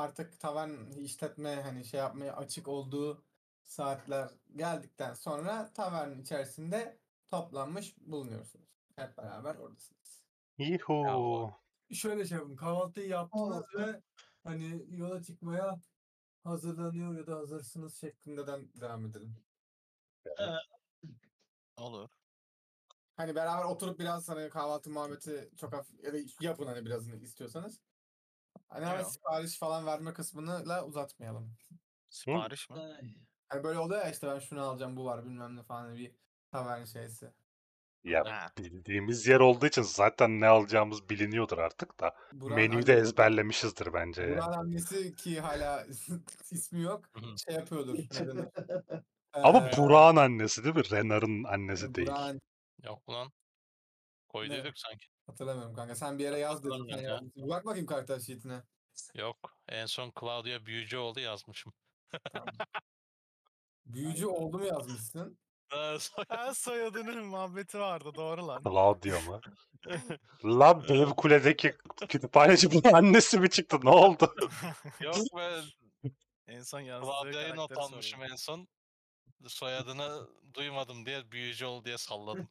artık tavern işletme hani şey yapmaya açık olduğu saatler geldikten sonra tavernin içerisinde toplanmış bulunuyorsunuz. Hep beraber oradasınız. Yuhu. Şöyle şey yapın. Kahvaltıyı yaptınız ve hani yola çıkmaya hazırlanıyor ya da hazırsınız şeklindeden devam edelim. Olur. Hani beraber oturup biraz hani kahvaltı muhabbeti çok hafif ya da yapın hani birazını istiyorsanız. Hani hemen Yok. sipariş falan verme kısmını la uzatmayalım. Sipariş mi? Hani böyle oluyor ya işte ben şunu alacağım bu var bilmem ne falan hani bir tavern şeysi. Ya Ha. bildiğimiz yer olduğu için zaten ne alacağımız biliniyordur artık da. Burak'ın Menüyü de ezberlemişizdir bence. yani. Burak'ın annesi ki hala ismi yok Hı hı. şey yapıyordur. ne denir? Ama Ee, Burak'ın annesi değil mi? Renar'ın annesi değil. Burak'ın Yok lan. Koyduyduk sanki. Hatırlamıyorum kanka. Sen bir yere yaz dedin. Sen Hatırlamıyorum ya. yazmışsın. Bak bakayım karakter sheet'ine. Yok. En son Claudia büyücü oldu yazmışım. Büyücü oldu mu yazmışsın? Ha, soy- Ha soyadının muhabbeti vardı doğru lan. Claudio mu? Lan benim kuledeki kütüphaneci bunun annesi mi çıktı? Ne oldu? Yok ben En son yazdığı Claudia'yı not karakteri almışım soruyor. en son. Soyadını duymadım diye büyücü ol diye salladım.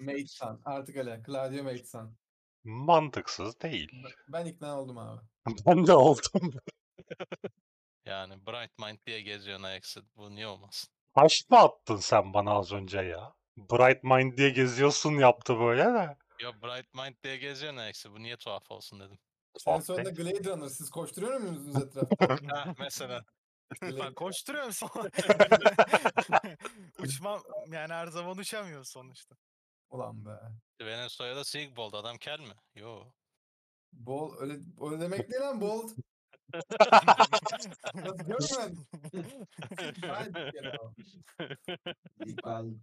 Maidsan. Artık öyle. Claudio Maidsan. Mantıksız değil. Ben ikna oldum abi. Ben de oldum. Yani Bright Mind diye geziyorsun ayaksı. Bu niye olmasın? Taş mı attın sen bana az önce ya? Bright Mind diye geziyorsun yaptı böyle de. Yo Bright Mind diye geziyorsun ayaksı. Bu niye tuhaf olsun dedim. Sen Tuhaf sonra da değil. Glade Runner. Siz koşturuyor musunuz etrafta? ha mesela. Ben koşturuyorum son. Uçmam yani her zaman uçamıyor sonuçta. Ulan be. Benim soyadı Sigbold. Adam kel mi? Yo. Bol öyle, öyle demek değil lan bold. Nasıl görmedin?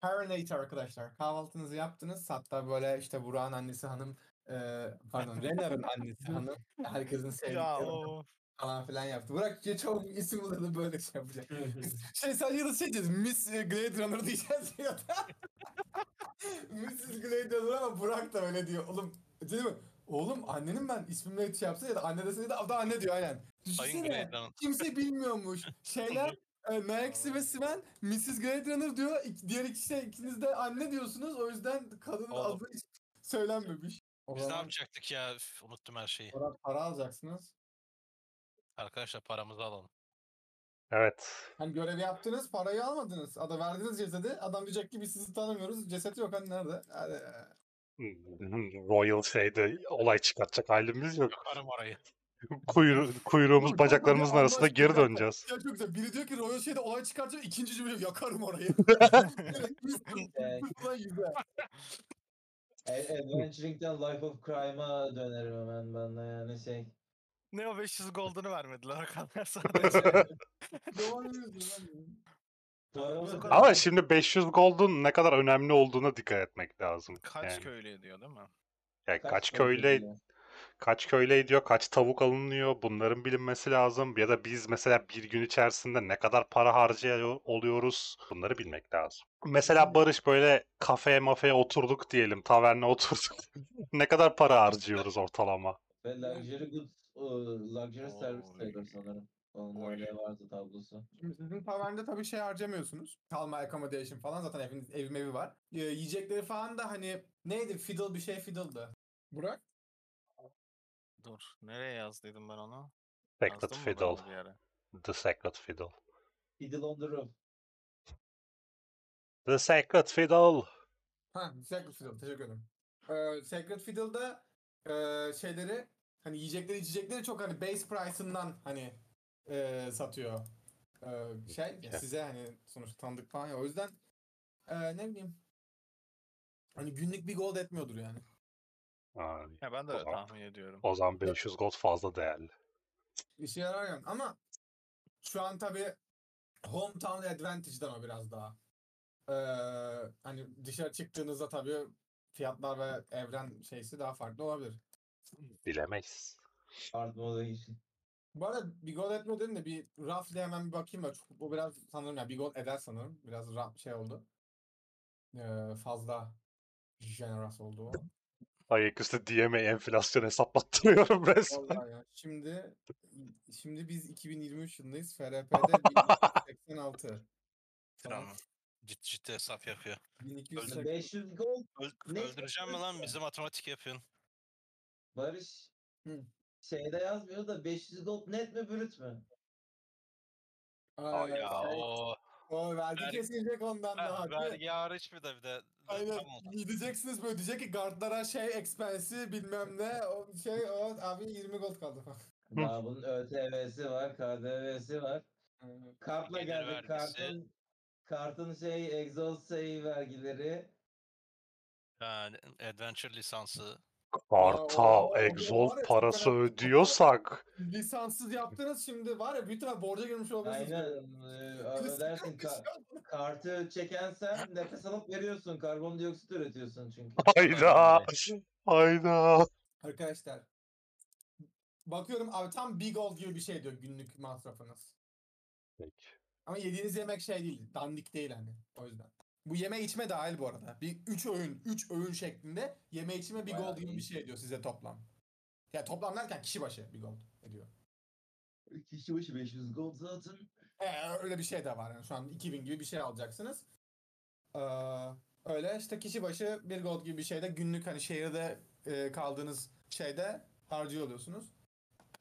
Paranate arkadaşlar. Kahvaltınızı yaptınız. Hatta böyle işte Burak'ın annesi hanım e, pardon Renar'ın annesi hanım herkesin ya sevdikleri o falan filan yaptı. Burak ya çok isim buladı böyle şey yapacak. şey ya da şey diyeceğiz. Miss e, Glade Runner diyeceğiz ya da. Mrs. Glade Runner ama Burak da öyle diyor. Oğlum değil mi? Oğlum annenin ben ismimle şey yapsa ya da anne desene de da anne diyor aynen. Düşünsene. Kimse bilmiyormuş. Şeyler e, Maxi ve Sven Mrs. Glade Runner diyor. İk- diğer iki şey ikiniz de anne diyorsunuz. O yüzden kadının Oğlum. adı hiç söylenmemiş. O Biz ne yapacaktık ya? Üf, unuttum her şeyi. para, para alacaksınız. Arkadaşlar paramızı alalım. Evet. Hani görevi yaptınız, parayı almadınız. Ada verdiniz cesedi. Adam diyecek ki biz sizi tanımıyoruz. Cesedi yok hani nerede? Hadi. Royal şeyde olay çıkartacak halimiz yok. Yakarım orayı. Kuyru, kuyruğumuz bacaklarımızın arasında Allah geri aşkına. döneceğiz. Ya çok güzel. Biri diyor ki Royal şeyde olay çıkartacak. ikinci cümle yakarım orayı. Ulan güzel. A- Adventuring'den Life of Crime'a dönerim hemen ben de yani şey. Ne o 500 gold'unu vermediler Hakanlar sadece. Lan. Ama şimdi 500 gold'un ne kadar önemli olduğuna dikkat etmek lazım. Kaç yani. köylü ediyor değil mi? Yani kaç, para köyle kaç köyle ediyor, kaç tavuk alınıyor bunların bilinmesi lazım. Ya da biz mesela bir gün içerisinde ne kadar para harcıyor oluyoruz bunları bilmek lazım. Mesela Barış böyle kafeye mafeye oturduk diyelim, taverne oturduk. ne kadar para harcıyoruz ortalama? Ve Luxury Goods, ıı, Luxury Service Oy. sayılır sanırım. Onun Oy. öyle vardı tablosu. Şimdi sizin tavernde tabii şey harcamıyorsunuz. Kalma accommodation falan zaten eviniz ev mevi var. Ee, yiyecekleri falan da hani neydi fiddle bir şey fiddle'dı. Burak? Dur. Nereye yazdıydım ben onu? Sacred Yazdım mı ben Fiddle. onu bir yere? The Sacred Fiddle. Fiddle on the Roof. The Sacred Fiddle. Ha Sacred Fiddle teşekkür ederim. Ee, Sacred Fiddle'da e, şeyleri hani yiyecekleri içecekleri çok hani base price'ından hani e, satıyor. Ee, şey ya Okey. size hani sonuçta tanıdık falan ya o yüzden e, ne bileyim hani günlük bir gold etmiyordur yani. Aa, Ya ben de öyle Tamam. tahmin ediyorum. o zaman 500 gold fazla değerli. İşe yarar yani. Ama şu an tabii hometown advantage'dan o biraz daha. Ee, hani dışarı çıktığınızda tabii fiyatlar ve evren şeysi daha farklı olabilir. Bilemeyiz. Hard moda için. Bu arada bir gol etmiyor dedim de bir roughly hemen bir bakayım da çok, bu biraz sanırım ya bir gol eder sanırım. Biraz rough şey oldu. Ee, fazla generous oldu o. Ayaküstü DM'e enflasyon hesaplattırıyorum resmen. Ya. Şimdi şimdi biz 2023 yılındayız. FRP'de 1286. Tamam. Ciddi ciddi hesap yapıyor. 1280. 500 gold Öl- Ne öldüreceğim mi lan bizi matematik yapıyorsun? Barış. Hı. Şeyde yazmıyor da 500 gold net mi brüt mü? Aa, ya şey, o o vergi Vergi- kesilecek ondan daha. mi? vergi hariç bir de bir de. Aynen. Tamam. Gideceksiniz böyle diyecek ki guardlara şey expensi bilmem ne o şey o abi 20 gold kaldı falan. Daha bunun ÖTV'si var, KDV'si var. Kartla Gelir geldik. vergisi. Kartın kartın şey exhaust şey vergileri. Yani adventure lisansı. O- egzoz parası ödüyorsak. Lisanssız yaptınız şimdi var ya büyük ihtimal borca girmiş olabilirsiniz. Aynen. e, ödersin. Ka- kartı çeken sen nefes alıp veriyorsun. Karbondioksit üretiyorsun çünkü. Hayda. Hayda. Arkadaşlar bakıyorum abi tam big old gibi bir şey diyor günlük masrafınız. Peki. Ama yediğiniz yemek şey değil, dandik değil hani o yüzden. Bu yeme içme dahil bu arada. Bir 3 öğün, 3 öğün şeklinde yeme içme big Bayağı old gibi bir şey diyor size toplam. Ya toplam derken kişi başı big old ediyor. Kişi başı 500 gold zaten. Ee, öyle bir şey de var yani şu an 2000 gibi bir şey alacaksınız. Ee, öyle işte kişi başı bir gold gibi bir şeyde günlük hani şehirde e, kaldığınız şeyde harcıyor oluyorsunuz.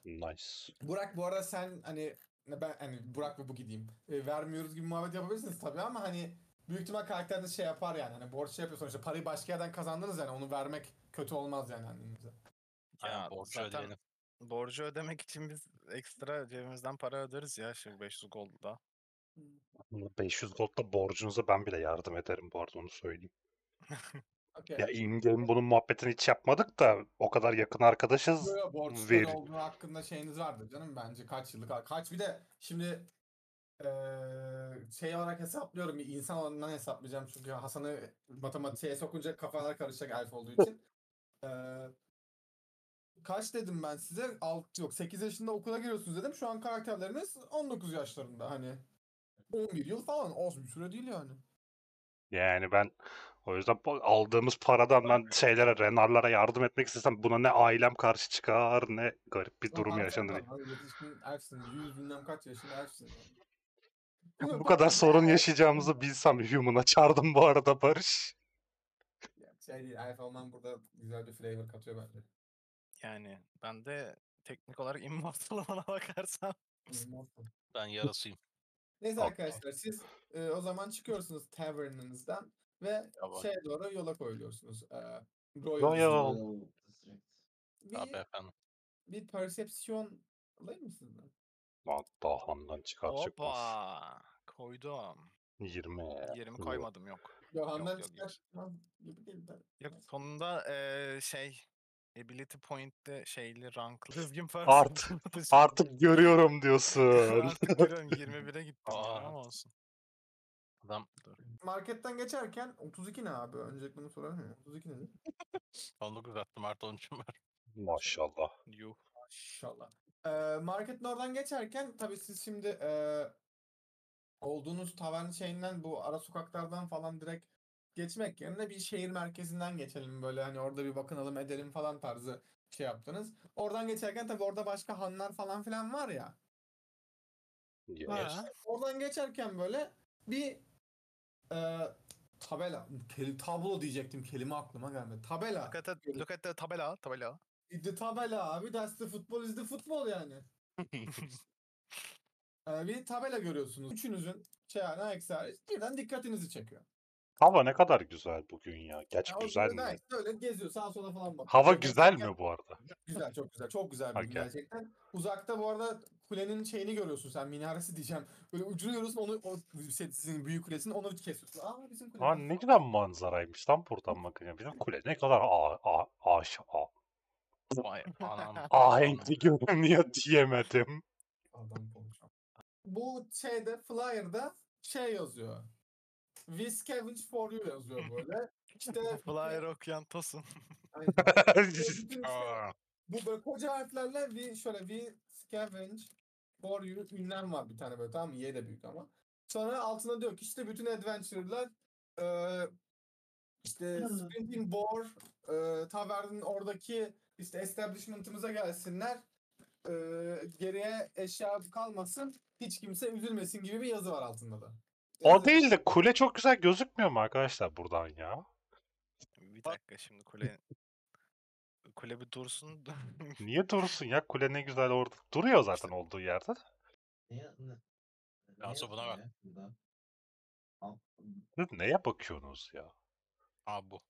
Nice. Burak bu arada sen hani ben hani Burak ve bu gideyim. E, vermiyoruz gibi muhabbet yapabilirsiniz tabii ama hani büyük ihtimal karakteriniz şey yapar yani. Hani borç şey yapıyor sonuçta parayı başka yerden kazandınız yani onu vermek kötü olmaz yani annenize. Ya borcu zaten ödeyelim. borcu ödemek için biz ekstra cebimizden para öderiz ya şu 500 gold'da. 500 gold'da borcunuza ben bile yardım ederim bu arada onu söyleyeyim. Okey. Ya in-game bunun muhabbetini hiç yapmadık da o kadar yakın arkadaşız. Borçlar olduğu hakkında şeyiniz vardır canım bence kaç yıllık kaç bir de şimdi eee şey olarak hesaplıyorum insan olanından hesaplayacağım çünkü Hasan'ı matematiğe sokunca kafalar karışacak elf olduğu için. Eee kaç dedim ben size? 6 yok 8 yaşında okula giriyorsunuz dedim. Şu an karakterleriniz 19 yaşlarında hani. 11 yıl falan az bir süre değil yani. Yani ben o yüzden aldığımız paradan ben şeylere, renarlara yardım etmek istesem buna ne ailem karşı çıkar ne garip bir durum yaşanır. elfsin. 100 bilmem kaç yaşında elfsin. Bu kadar sorun yaşayacağımızı bilsem Human açardım bu arada Barış. Şey değil, olman burada güzel bir flavor katıyor bence. Yani ben de teknik olarak immortal olana bakarsam Immortal. Ben yarasıyım. Neyse arkadaşlar siz e, o zaman çıkıyorsunuz tavernınızdan ve Tamam. şeye doğru yola koyuluyorsunuz. E, Royal. Royal. Bir, efendim. bir perception alayım mı sizden? Lan dahandan çıkar çıkmaz. hoppa koydum. 20. 20 Yok. koymadım yok. Yohan'dan yok, çıkar çıkmaz gibi değil de. Yok sonunda eee, şey ability point'te şeyli ranklı düzgün Art- person. Artık görüyorum diyorsun. Artık görüyorum 21'e gittim Aa. ama olsun. Adam Marketten geçerken 32 ne abi? Öncelikle bunu miyim? 32 nedir? 19 attım artı 13'üm var. Maşallah. Yuh. İnşallah. Ee, marketin oradan geçerken tabii siz şimdi ee, olduğunuz tavern şeyinden bu ara sokaklardan falan direkt geçmek yerine bir şehir merkezinden geçelim böyle hani orada bir bakınalım edelim falan tarzı şey yaptınız. Oradan geçerken tabii orada başka hanlar falan filan var ya. Yes. Ha. Oradan geçerken böyle bir ee, tabela, kel- tablo diyecektim kelime aklıma gelmedi. Tabela. Look at the, look at the tabela, tabela. The tabela abi. That's the football is the football yani. Ee, bir tabela görüyorsunuz. Üçünüzün şey yani ayak hariç birden dikkatinizi çekiyor. Hava ne kadar güzel bugün ya. Gerçi Ya güzel mi? Ajax Böyle geziyor sağa sola falan bakıyor. Hava Böyle güzel geçerken- mi bu arada? Güzel çok güzel. Çok güzel bir gün gerçekten. Uzakta bu arada kulenin şeyini görüyorsun sen minaresi diyeceğim. Böyle ucunu görüyorsun onu o sizin büyük kulesini onu kesiyorsun. Aa bizim kule. Aa ne güzel manzaraymış lan buradan bakınca. Bizim kule ne kadar a a a a Vay Anam. ahenkli görünüyor diyemedim. Adam konuşan. Bu şeyde flyer'da şey yazıyor. We scavenge for you yazıyor böyle. İşte Flyer okuyan Tosun. Aynen. Bütün işte Aa, bu böyle koca harflerle bir şöyle bir scavenge for you ünlem var bir tane böyle tamam mı? Y de büyük ama. Sonra altına diyor ki işte bütün adventure'lar eee işte Sprinting Boar e, Tavern'in oradaki işte establishment'ımıza gelsinler. E, geriye eşya kalmasın. Hiç kimse üzülmesin gibi bir yazı var altında da. O değil de kule çok güzel gözükmüyor mu arkadaşlar buradan ya? Bir dakika şimdi kule kule bir dursun. Niye dursun ya? Kule ne güzel orada. Duruyor zaten olduğu yerde. Yansu buna bak. Siz neye bakıyorsunuz ya? Aa bu.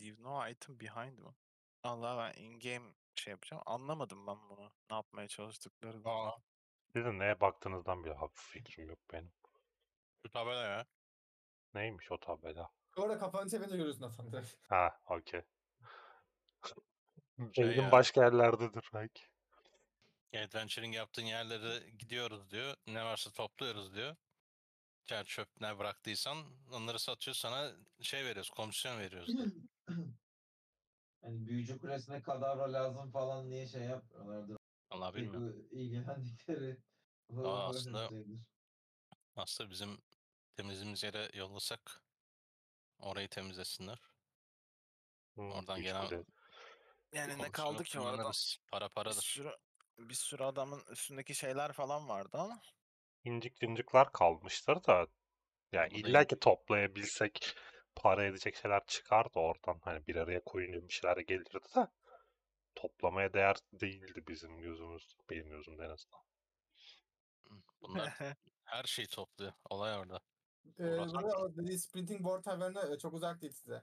Leave no item behind mı? Allah ben in game şey yapacağım. Anlamadım ben bunu. Ne yapmaya çalıştıklarını. Aa. Sizin neye baktığınızdan bile hafif fikrim yok benim. Şu tabela ya. Neymiş o tabela? Orada kafanı çevirince görüyorsun Hasan direkt. Ha, okey. Şey Beynim ya. başka yerlerdedir belki. Adventuring yaptığın yerlere gidiyoruz diyor. Ne varsa topluyoruz diyor. Çer çöp ne bıraktıysan onları satıyor sana şey veriyoruz, komisyon veriyoruz diyor. Hani büyücü kulesine kadavra lazım falan diye şey yapmıyorlardır. Allah bu ilgilendikleri Aa, aslında- şeydir. Aslında bizim temizliğimiz yere yollasak orayı temizlesinler. Hı, Oradan hiç gelen kule- Yani ne kaldı ki orada? Para Bir paradır. sürü, bir sürü adamın üstündeki şeyler falan vardı ama. incik cincikler kalmıştır da yani illa ki toplayabilsek para edecek şeyler çıkardı oradan. Hani bir araya koyunca bir şeyler gelirdi de toplamaya değer değildi bizim gözümüz, benim gözümde en azından. Bunlar her şeyi topluyor. Olay orada. Ee, burada o dediği Sprinting Board Tavern'ı e, çok uzak değil size.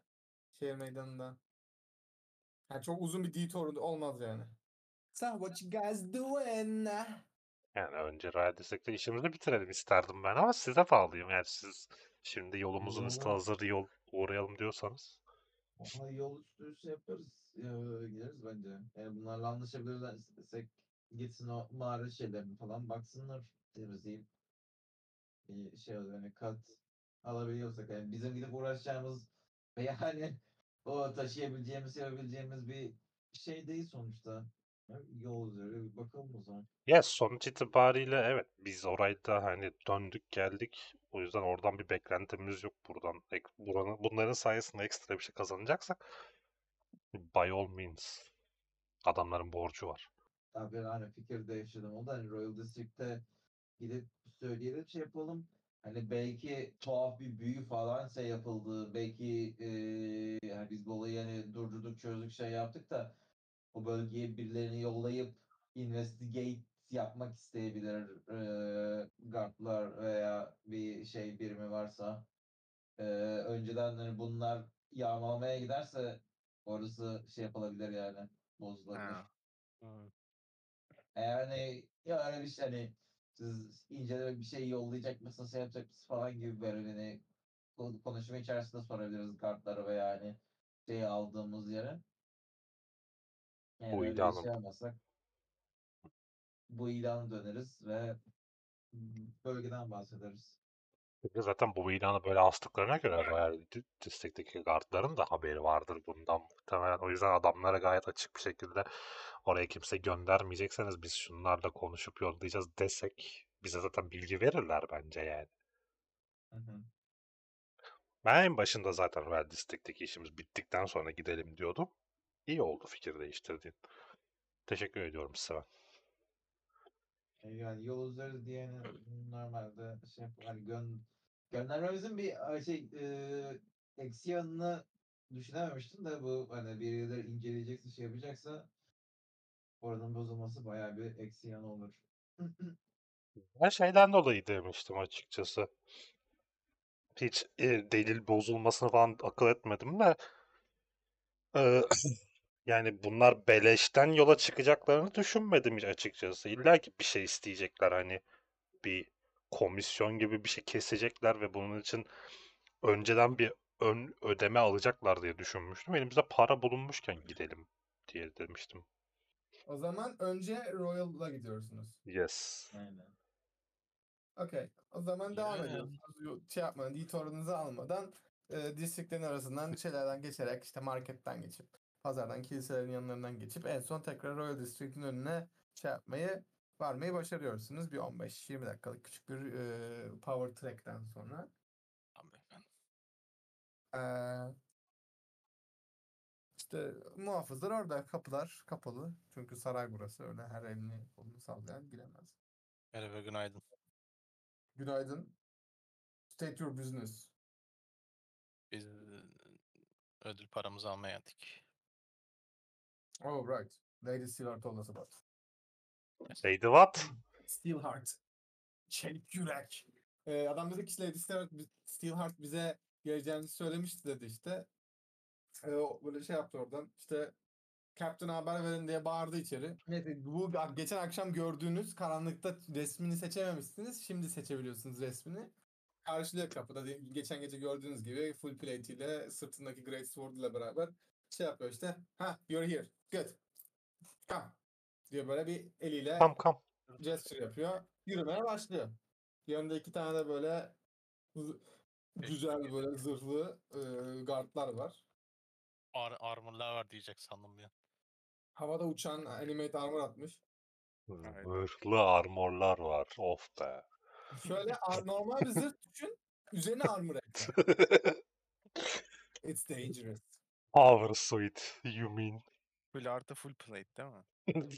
Şehir meydanından. Yani çok uzun bir detour olmaz yani. So what you guys doing? Yani önce Royal District'te işimizi bitirelim isterdim ben ama size bağlıyım. Yani siz şimdi yolumuzun üstü hazır yol uğrayalım diyorsanız. Ama yol üstü şey yaparız. Ya, gideriz bence. Yani bunlarla anlaşabilirsek gitsin o mağara şeylerini falan baksınlar temizleyip bir şey olur hani kat alabiliyorsak yani bizim gidip uğraşacağımız ve yani o taşıyabileceğimiz yapabileceğimiz bir şey değil sonuçta. Ya, Yol üzeri bir bakalım o zaman. Yes sonuç itibariyle evet biz orayı da hani döndük geldik. O yüzden oradan bir beklentimiz yok buradan. Ek- Buranın, bunların sayesinde ekstra bir şey kazanacaksak by all means adamların borcu var. Abi hani fikir değiştirdim. O da hani Royal District'te gidip söyleyelim şey yapalım. Hani belki tuhaf bir büyü falan şey yapıldı. Belki eee yani biz bu olayı hani durdurduk çözdük şey yaptık da o bölgeye birilerini yollayıp investigate yapmak isteyebilir eee guardlar veya bir şey birimi varsa. Eee, önceden hani bunlar yağmalamaya giderse orası şey yapılabilir yani bozulabilir. Eğer hani ya öyle bir şey hani siz inceleme bir şey yollayacak mısınız, şey yapacak mısınız falan gibi böyle hani ko- konuşma içerisinde sorabiliriz kartlara veya hani şey aldığımız yere. Eğer Bu öyle bir ilanın- şey yapmasak bu ilanı döneriz ve bölgeden bahsederiz. Çünkü zaten bu ilanı böyle astıklarına göre Royal Di- District'teki guardların da haberi vardır bundan muhtemelen. O yüzden adamlara gayet açık bir şekilde oraya kimse göndermeyecekseniz biz şunlarla konuşup yollayacağız desek bize zaten bilgi verirler bence yani. Hı hı. Ben en başında zaten Royal District'teki işimiz bittikten sonra gidelim diyordum. İyi oldu fikir değiştirdiğin. Teşekkür ediyorum size ben. Yani yol üzeri diyeni normalde şey hani gön göndermemizin bir şey e, eksi yanını düşünememiştim de bu hani birileri inceleyecekse şey yapacaksa oranın bozulması bayağı bir eksi yanı olur. Ben şeyden dolayı demiştim açıkçası. Hiç e, delil bozulmasını falan akıl etmedim de e, yani bunlar beleşten yola çıkacaklarını düşünmedim hiç açıkçası. İlla ki bir şey isteyecekler hani bir komisyon gibi bir şey kesecekler ve bunun için önceden bir ön ödeme alacaklar diye düşünmüştüm. Elimizde para bulunmuşken gidelim diye demiştim. O zaman önce Royal'la gidiyorsunuz. Yes. Aynen. Okey. O zaman devam Yeah. ediyorsunuz. Yo- Şey yapmadan, detourunuzu almadan e, distriklerin arasından şeylerden geçerek işte marketten geçip pazardan kiliselerin yanlarından geçip en son tekrar Royal District'in önüne şey yapmayı varmayı başarıyorsunuz. Bir 15-20 dakikalık küçük bir e, power track'ten sonra. Abi ben Ee, İşte muhafızlar orada. Kapılar kapalı. Çünkü saray burası. Öyle her elini kolunu sallayan giremez. Merhaba günaydın. Günaydın. State your business. Biz ödül paramızı almaya geldik. Oh right. Lady Steelheart told us about. Lady what? Steelheart. Çelik yürek. Ee, adam dedi ki Lady Steelheart, Steelheart bize geleceğini söylemişti dedi işte. Ee, böyle şey yaptı oradan. İşte Captain'a haber verin diye bağırdı içeri. Neyse bu geçen akşam gördüğünüz karanlıkta resmini seçememişsiniz. Şimdi seçebiliyorsunuz resmini. Karşılıyor kapıda. Geçen gece gördüğünüz gibi full plate ile sırtındaki Great Sword ile beraber şey yapıyor işte. Ha you're here. Good. Come. Diyor böyle bir eliyle Kam kam. gesture yapıyor. Yürümeye başlıyor. Yanında iki tane de böyle güzel böyle zırhlı e, guardlar var. Ar armorlar var diyecek sandım ya. Havada uçan animate armor atmış. Zırhlı armorlar var. Of be. Şöyle ar- normal bir zırh düşün. Üzerine armor ekle. It's dangerous. Power suit you mean. Full artı full plate değil mi? Yok,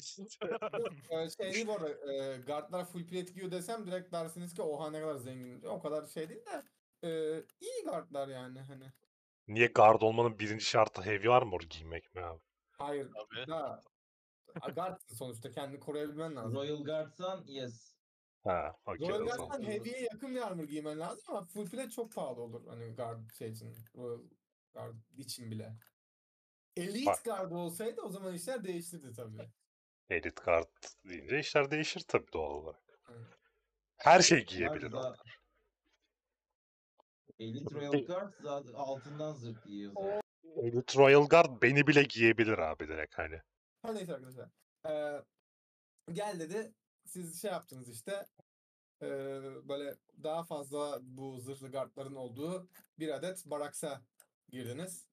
e, şey bu arada. E, guardlar full plate giyiyor desem direkt dersiniz ki oha ne kadar zengin. O kadar şey değil de e, iyi guardlar yani hani. Niye guard olmanın birinci şartı heavy armor giymek mi abi? Hayır. Tabii. Daha guardsın sonuçta kendini koruyabilmen lazım. Royal Guard'san yes. Ha, okey Royal o zaman. heavy'ye yakın bir armor giymen lazım ama full plate çok pahalı olur hani guard şey için. Guard için bile. Elite Bak. Guard olsaydı o zaman işler değiştirdi tabii. Elite guard deyince işler değişir tabii doğal olarak. Evet. Her şey giyebilir da- onlar. Elite Royal Guard zaten altından zırh giyiyor zaten. Elite Royal Guard beni bile giyebilir abi direkt hani. Her neyse arkadaşlar. Ee, gel dedi. Siz şey yaptınız işte. ee, böyle daha fazla bu zırhlı guardların olduğu bir adet baraksa girdiniz.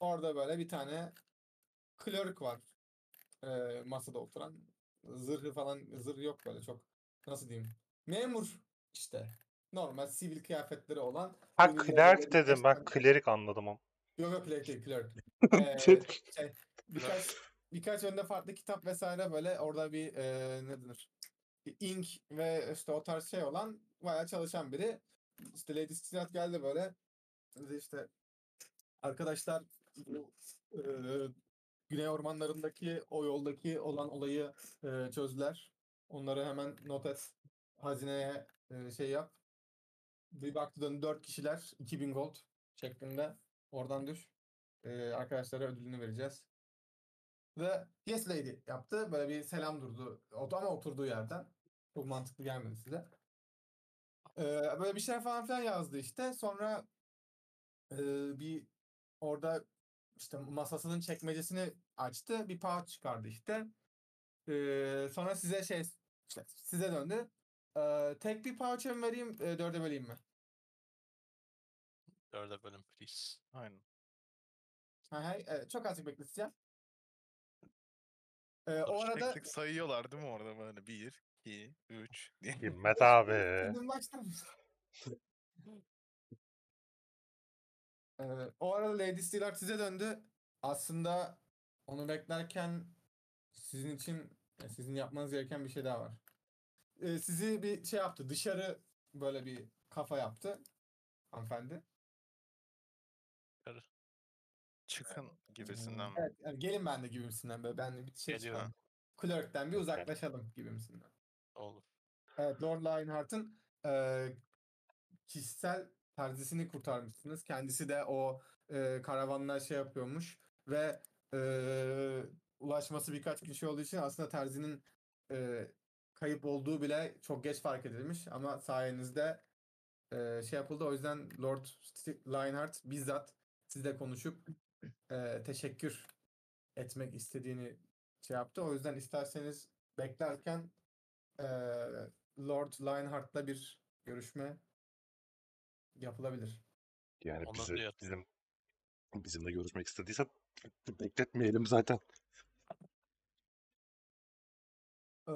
Orada böyle bir tane clerk var. ee, masada oturan. Zırhı falan zırh yok böyle çok. Nasıl diyeyim? Memur işte. Normal sivil kıyafetleri olan. Ha böyle dedim ben klerik anladım ama. Yok yok clerk değil clerk. Ee, şey, birkaç birkaç önde farklı kitap vesaire böyle orada bir e, ne denir? İnk ve işte o tarz şey olan bayağı çalışan biri. İşte Lady Steelheart geldi böyle. Dedi işte arkadaşlar bu e, Güney ormanlarındaki o yoldaki olan olayı e, çözdüler. Onları hemen not et. Hazineye e, şey yap. Bir baktı döndü 4 kişiler 2000 gold şeklinde. Oradan düş. E, arkadaşlara ödülünü vereceğiz. Ve yes lady yaptı. Böyle bir selam durdu. Ama oturduğu yerden. Çok mantıklı gelmedi size. Ee, böyle bir şey falan filan yazdı işte. Sonra e, bir orada işte masasının çekmecesini açtı. Bir pouch çıkardı işte. Ee, sonra size şey işte size döndü. Ee, tek bir pouch'a mı vereyim, e, dörde böleyim mi? Dörde bölüm please. Aynen. Ha, ha, evet, çok azıcık bekleteceğim. Ee, o Tek arada tek sayıyorlar değil mi orada böyle? 1, 2, 3 diye. Himmet abi. Kendin başlar mısın? Ee, o arada Lady Steelheart size döndü. Aslında onu beklerken sizin için e, sizin yapmanız gereken bir şey daha var. Ee, sizi bir şey yaptı. Dışarı böyle bir kafa yaptı. Hanımefendi. Çıkın gibisinden mi? Evet, yani gelin ben de gibisinden böyle ben de bir şey Geliyorum. çıkalım. Clerk'ten bir uzaklaşalım gibisinden. Olur. Evet Lord Lionheart'ın eee, kişisel terzisini kurtarmışsınız. Kendisi de o eee karavanla şey yapıyormuş ve eee, ulaşması birkaç kişi olduğu için aslında terzinin eee, kayıp olduğu bile çok geç fark edilmiş ama sayenizde eee, şey yapıldı. O yüzden Lord Lionheart bizzat sizle konuşup eee, teşekkür etmek istediğini şey yaptı. O yüzden isterseniz beklerken eee, Lord Lionheart'la bir görüşme yapılabilir. Yani Onur bizi, bizim bizimle görüşmek istediyse bekletmeyelim zaten. Eee,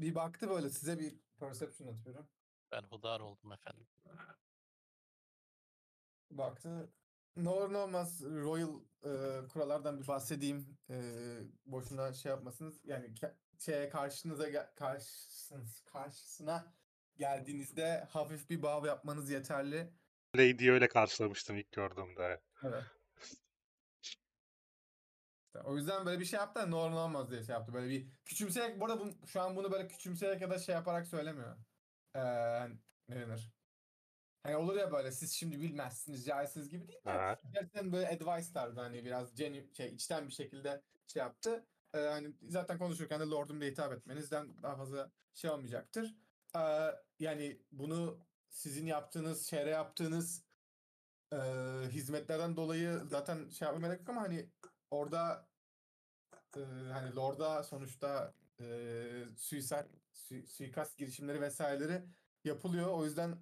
bir baktı böyle size bir perception atıyorum. Ben hudar oldum efendim. Baktı ne olur ne olmaz Royal e, kurallardan bir bahsedeyim. E, boşuna şey yapmasınız. Yani şeye karşınıza karşısınız, karşısına geldiğinizde hafif bir bağ yapmanız yeterli. Lady'yi öyle karşılamıştım ilk gördüğümde. Evet. İşte o yüzden böyle bir şey yaptı da normal olmaz diye şey yaptı. Böyle bir küçümseyerek, bu arada bu, şu an bunu böyle küçümseyerek ya da şey yaparak söylemiyor. Ee, ne denir? Hani olur ya böyle siz şimdi bilmezsiniz, cahilsiniz gibi değil de gerçekten böyle advice tarzı hani biraz genu- şey içten bir şekilde şey yaptı. Ee, hani zaten konuşurken de Lord'um diye hitap etmenizden daha fazla şey olmayacaktır. Yani bunu sizin yaptığınız, şehre yaptığınız e, hizmetlerden dolayı zaten şey yapmaya ama hani orada e, hani Lord'a sonuçta e, suikast, sui- suikast girişimleri vesaireleri yapılıyor. O yüzden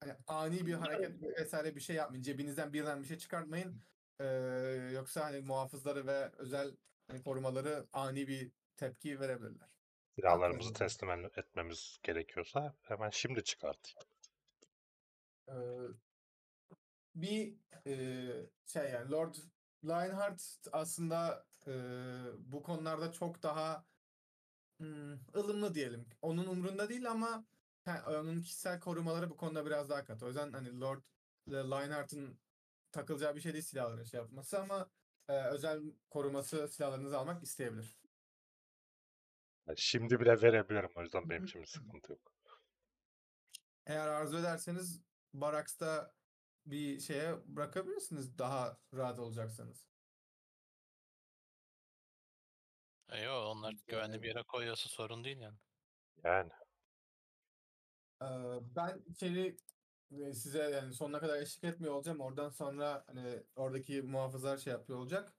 hani ani bir hareket vesaire bir şey yapmayın. Cebinizden birden bir şey çıkartmayın. E, yoksa hani muhafızları ve özel hani korumaları ani bir tepki verebilirler. Silahlarımızı teslim etmemiz gerekiyorsa hemen şimdi çıkartayım. Ee, bir e, şey yani Lord Lionheart aslında e, bu konularda çok daha hmm, ılımlı diyelim. Onun umrunda değil ama onun kişisel korumaları bu konuda biraz daha katı. O yüzden hani Lord Lionheart'ın takılacağı bir şey değil silahların şey yapması ama e, özel koruması silahlarınızı almak isteyebilir. Yani şimdi bile verebilirim o yüzden benim için bir sıkıntı yok. Eğer arzu ederseniz Baraks'ta bir şeye bırakabilirsiniz daha rahat olacaksanız. E yo onlar güvenli bir yere koyuyorsa sorun değil yani. Yani Ee, ben içeri e, size yani sonuna kadar eşlik etmiyor olacağım. Oradan sonra hani oradaki muhafızlar şey yapıyor olacak.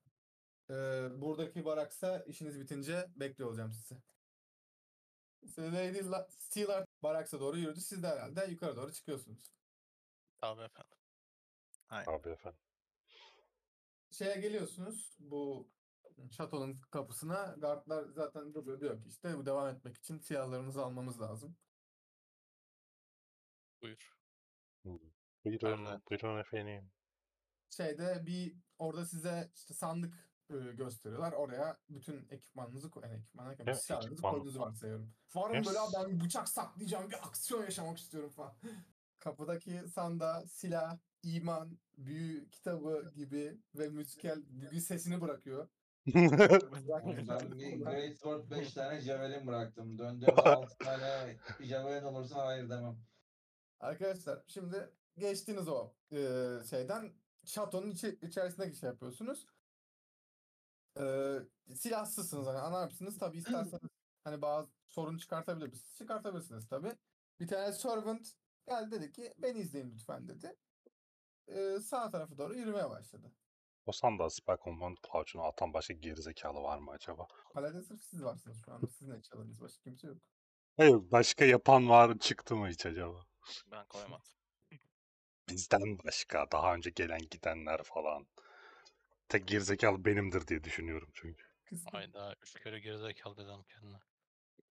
Ee, buradaki baraksa işiniz bitince bekliyor olacağım sizi. Lady La- Steelheart baraksa doğru yürüdü. Siz de herhalde yukarı doğru çıkıyorsunuz. Tabii efendim. abi efendim. Şeye geliyorsunuz bu şatonun kapısına. Guardlar zaten duruyor diyor ki işte bu devam etmek için silahlarınızı almamız lazım. Buyur. Buyurun, Aynen. buyurun efendim. şeyde bir orada size işte sandık e, gösteriyorlar. Oraya bütün ekipmanınızı koy yani ekipman derken Evet, silahlarınızı ekipman. koyduğunuzu varsayıyorum. Var Yes. böyle "Abi ben bir bıçak saklayacağım bir aksiyon yaşamak istiyorum falan. Kapıdaki sanda silah, iman, büyü kitabı gibi ve müzikal büyü sesini bırakıyor. Ben bir Great Sword 5 tane javelin bıraktım. Döndüğümde 6 tane javelin olursa hayır demem. Arkadaşlar şimdi geçtiniz o e, şeyden şatonun içi, içerisinde şey yapıyorsunuz. E, silahsızsınız hani anarpsınız tabii isterseniz hani bazı sorun çıkartabilir misiniz? Çıkartabilirsiniz tabii. Bir tane servant geldi dedi ki beni izleyin lütfen dedi. E, sağ tarafa doğru yürümeye başladı. o sandal Spy Command Pouch'unu atan başka gerizekalı var mı acaba? Kalede sırf siz varsınız şu anda. Sizin eşyalarınız başka kimse yok. Hayır, başka yapan var çıktı mı hiç acaba? Ben koymadım. Bizden başka, daha önce gelen gidenler falan. Tek gerizekalı benimdir diye düşünüyorum çünkü. Hayda üç kere gerizekalı dedim kendine.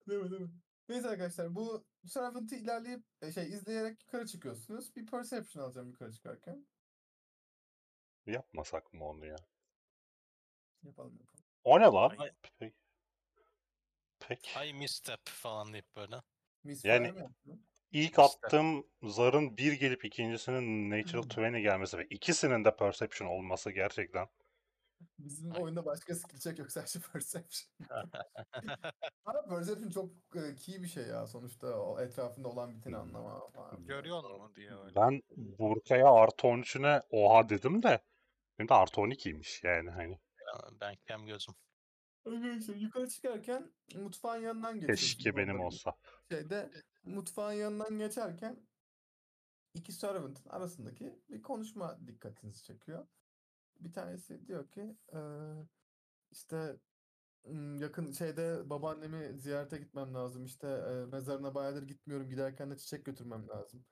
Değil mi değil mi? Neyse arkadaşlar bu servant'ı ilerleyip e, şey izleyerek yukarı çıkıyorsunuz. Bir perception alacağım yukarı çıkarken. Yapmasak mı onu ya? Yapalım yapalım. O ne lan? Ay. Peki. Peki. Ay misstep falan deyip böyle. Misfire Yani-? İlk attığım zarın bir gelip ikincisinin Natural Hmm. 20 gelmesi ve ikisinin de Perception olması gerçekten Bizim Ay. oyunda başka skill check yok sadece perception. Ama perception çok e, key bir şey ya sonuçta o etrafında olan biteni Hmm. anlama falan. Görüyor mu diye öyle. ben Burka'ya artı 13'üne oha dedim de benim de artı 12'ymiş yani hani. Ya ben kem gözüm. Arkadaşlar yukarı çıkarken mutfağın yanından geçiyorsunuz. Keşke benim olsa. Şeyde mutfağın yanından geçerken iki servant'ın arasındaki bir konuşma dikkatinizi çekiyor. Bir tanesi diyor ki işte "Hmm, yakın şeyde babaannemi ziyarete gitmem lazım. İşte mezarına bayağıdır gitmiyorum. Giderken de çiçek götürmem lazım.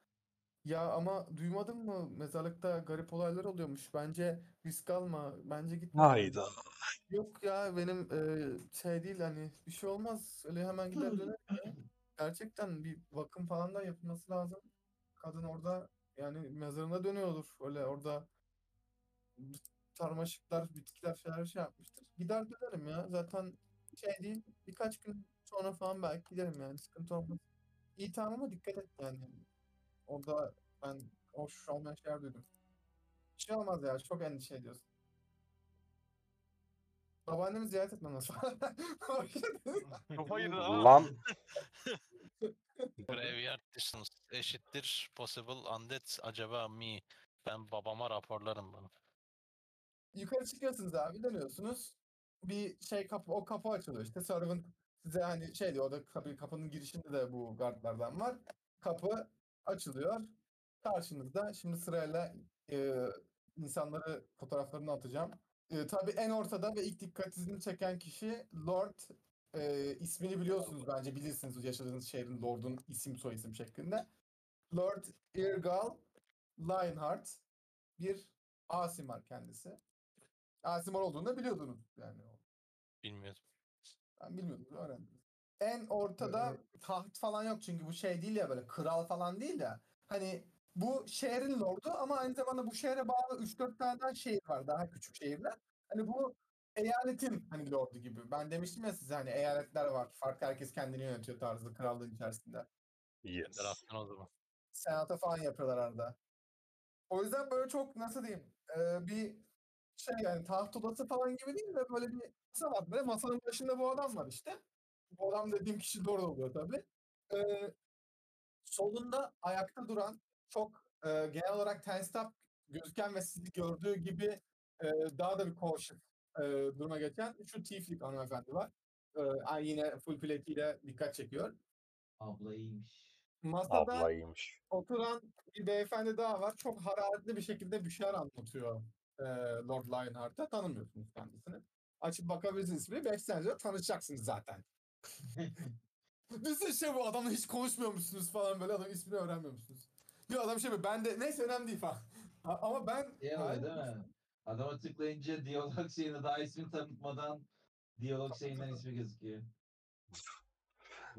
Ya ama duymadın mı? Mezarlıkta garip olaylar oluyormuş. Bence risk alma. Bence gitme. Hayda. Yok ya benim eee, şey değil hani bir şey olmaz. Öyle hemen gider döner. ya. Gerçekten bir bakım falan da yapılması lazım. Kadın orada yani mezarına dönüyordur. Öyle orada sarmaşıklar, bitkiler şeyler şey yapmıştır. Gider dönerim ya. Zaten şey değil birkaç gün sonra falan belki giderim yani sıkıntı olmaz. İyi tamam ama dikkat et yani. Orada ben hoş olmayan şeyler duydum. Bir şey olmaz ya çok endişe ediyorsun. Babaannemi ziyaret etmem lazım. Hayır ama Lan Graveyard distance eşittir possible undead acaba me. Ben babama raporlarım bunu. Yukarı çıkıyorsunuz abi dönüyorsunuz. Bir şey kapı o kapı açılıyor işte servant size hani şey diyor orada kapı, kapının girişinde de bu guardlardan var. Kapı açılıyor. Karşınızda şimdi sırayla e, insanları fotoğraflarını atacağım. E, tabii en ortada ve ilk dikkatinizi çeken kişi Lord e, ismini biliyorsunuz bence bilirsiniz yaşadığınız şehrin Lord'un isim soyisim şeklinde. Lord Irgal Lionheart bir Asimar kendisi. Asimar olduğunu da biliyordunuz yani. Bilmiyordum. Ben bilmiyordum, öğrendim. En ortada taht falan yok çünkü bu şey değil ya böyle kral falan değil de hani bu şehrin lordu ama aynı zamanda bu şehre bağlı 3-4 tane daha şehir var daha küçük şehirler. Hani bu eyaletin hani lordu gibi. Ben demiştim ya size hani eyaletler var. Farklı herkes kendini yönetiyor tarzı krallığın içerisinde. yes. O zaman. senata falan yapıyorlar arada. O yüzden böyle çok nasıl diyeyim e, bir şey yani taht odası falan gibi değil de böyle bir masa var. Böyle masanın başında bu adam var işte. Bu adam dediğim kişi doğru oluyor tabii. E, solunda ayakta duran çok e, genel olarak tenstap gözüken ve sizi gördüğü gibi e, daha da bir cautious e, duruma geçen şu tieflik hanımefendi var. E, ay yine full plate dikkat çekiyor. Ablaymış. Masada Ablaymış. oturan bir beyefendi daha var. Çok hararetli bir şekilde bir şeyler anlatıyor e, Lord Lionheart'a. Tanımıyorsunuz kendisini. Açıp bakabilirsiniz ismi. 5 sene sonra tanışacaksınız zaten. Düşünsene şey bu adamla hiç konuşmuyor musunuz falan böyle adam ismini öğrenmiyor musunuz? Bir adam şey böyle ben de neyse önemli değil falan. A- Ama ben Şey Hayır. oluyor değil mi? Adama tıklayınca diyalog şeyine daha ismini tanıtmadan diyalog şeyinden ismi gözüküyor.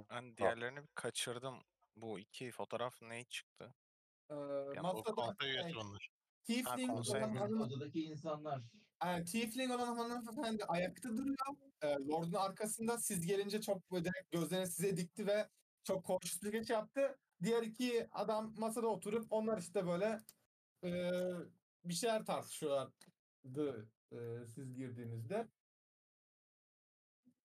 ben diğerlerini bir kaçırdım. Bu iki fotoğraf ne çıktı? e, o masada Konsey e, üyesi onlar. Tiefling olan hanım Odadaki insanlar. Yani Tiefling olan hanımefendi ayakta duruyor. Ee, Lord'un arkasında siz gelince çok böyle direkt gözlerini size dikti ve çok cautious bir geç yaptı. Diğer iki adam masada oturup onlar işte böyle e, bir şeyler tartışıyorlardı e, siz girdiğinizde.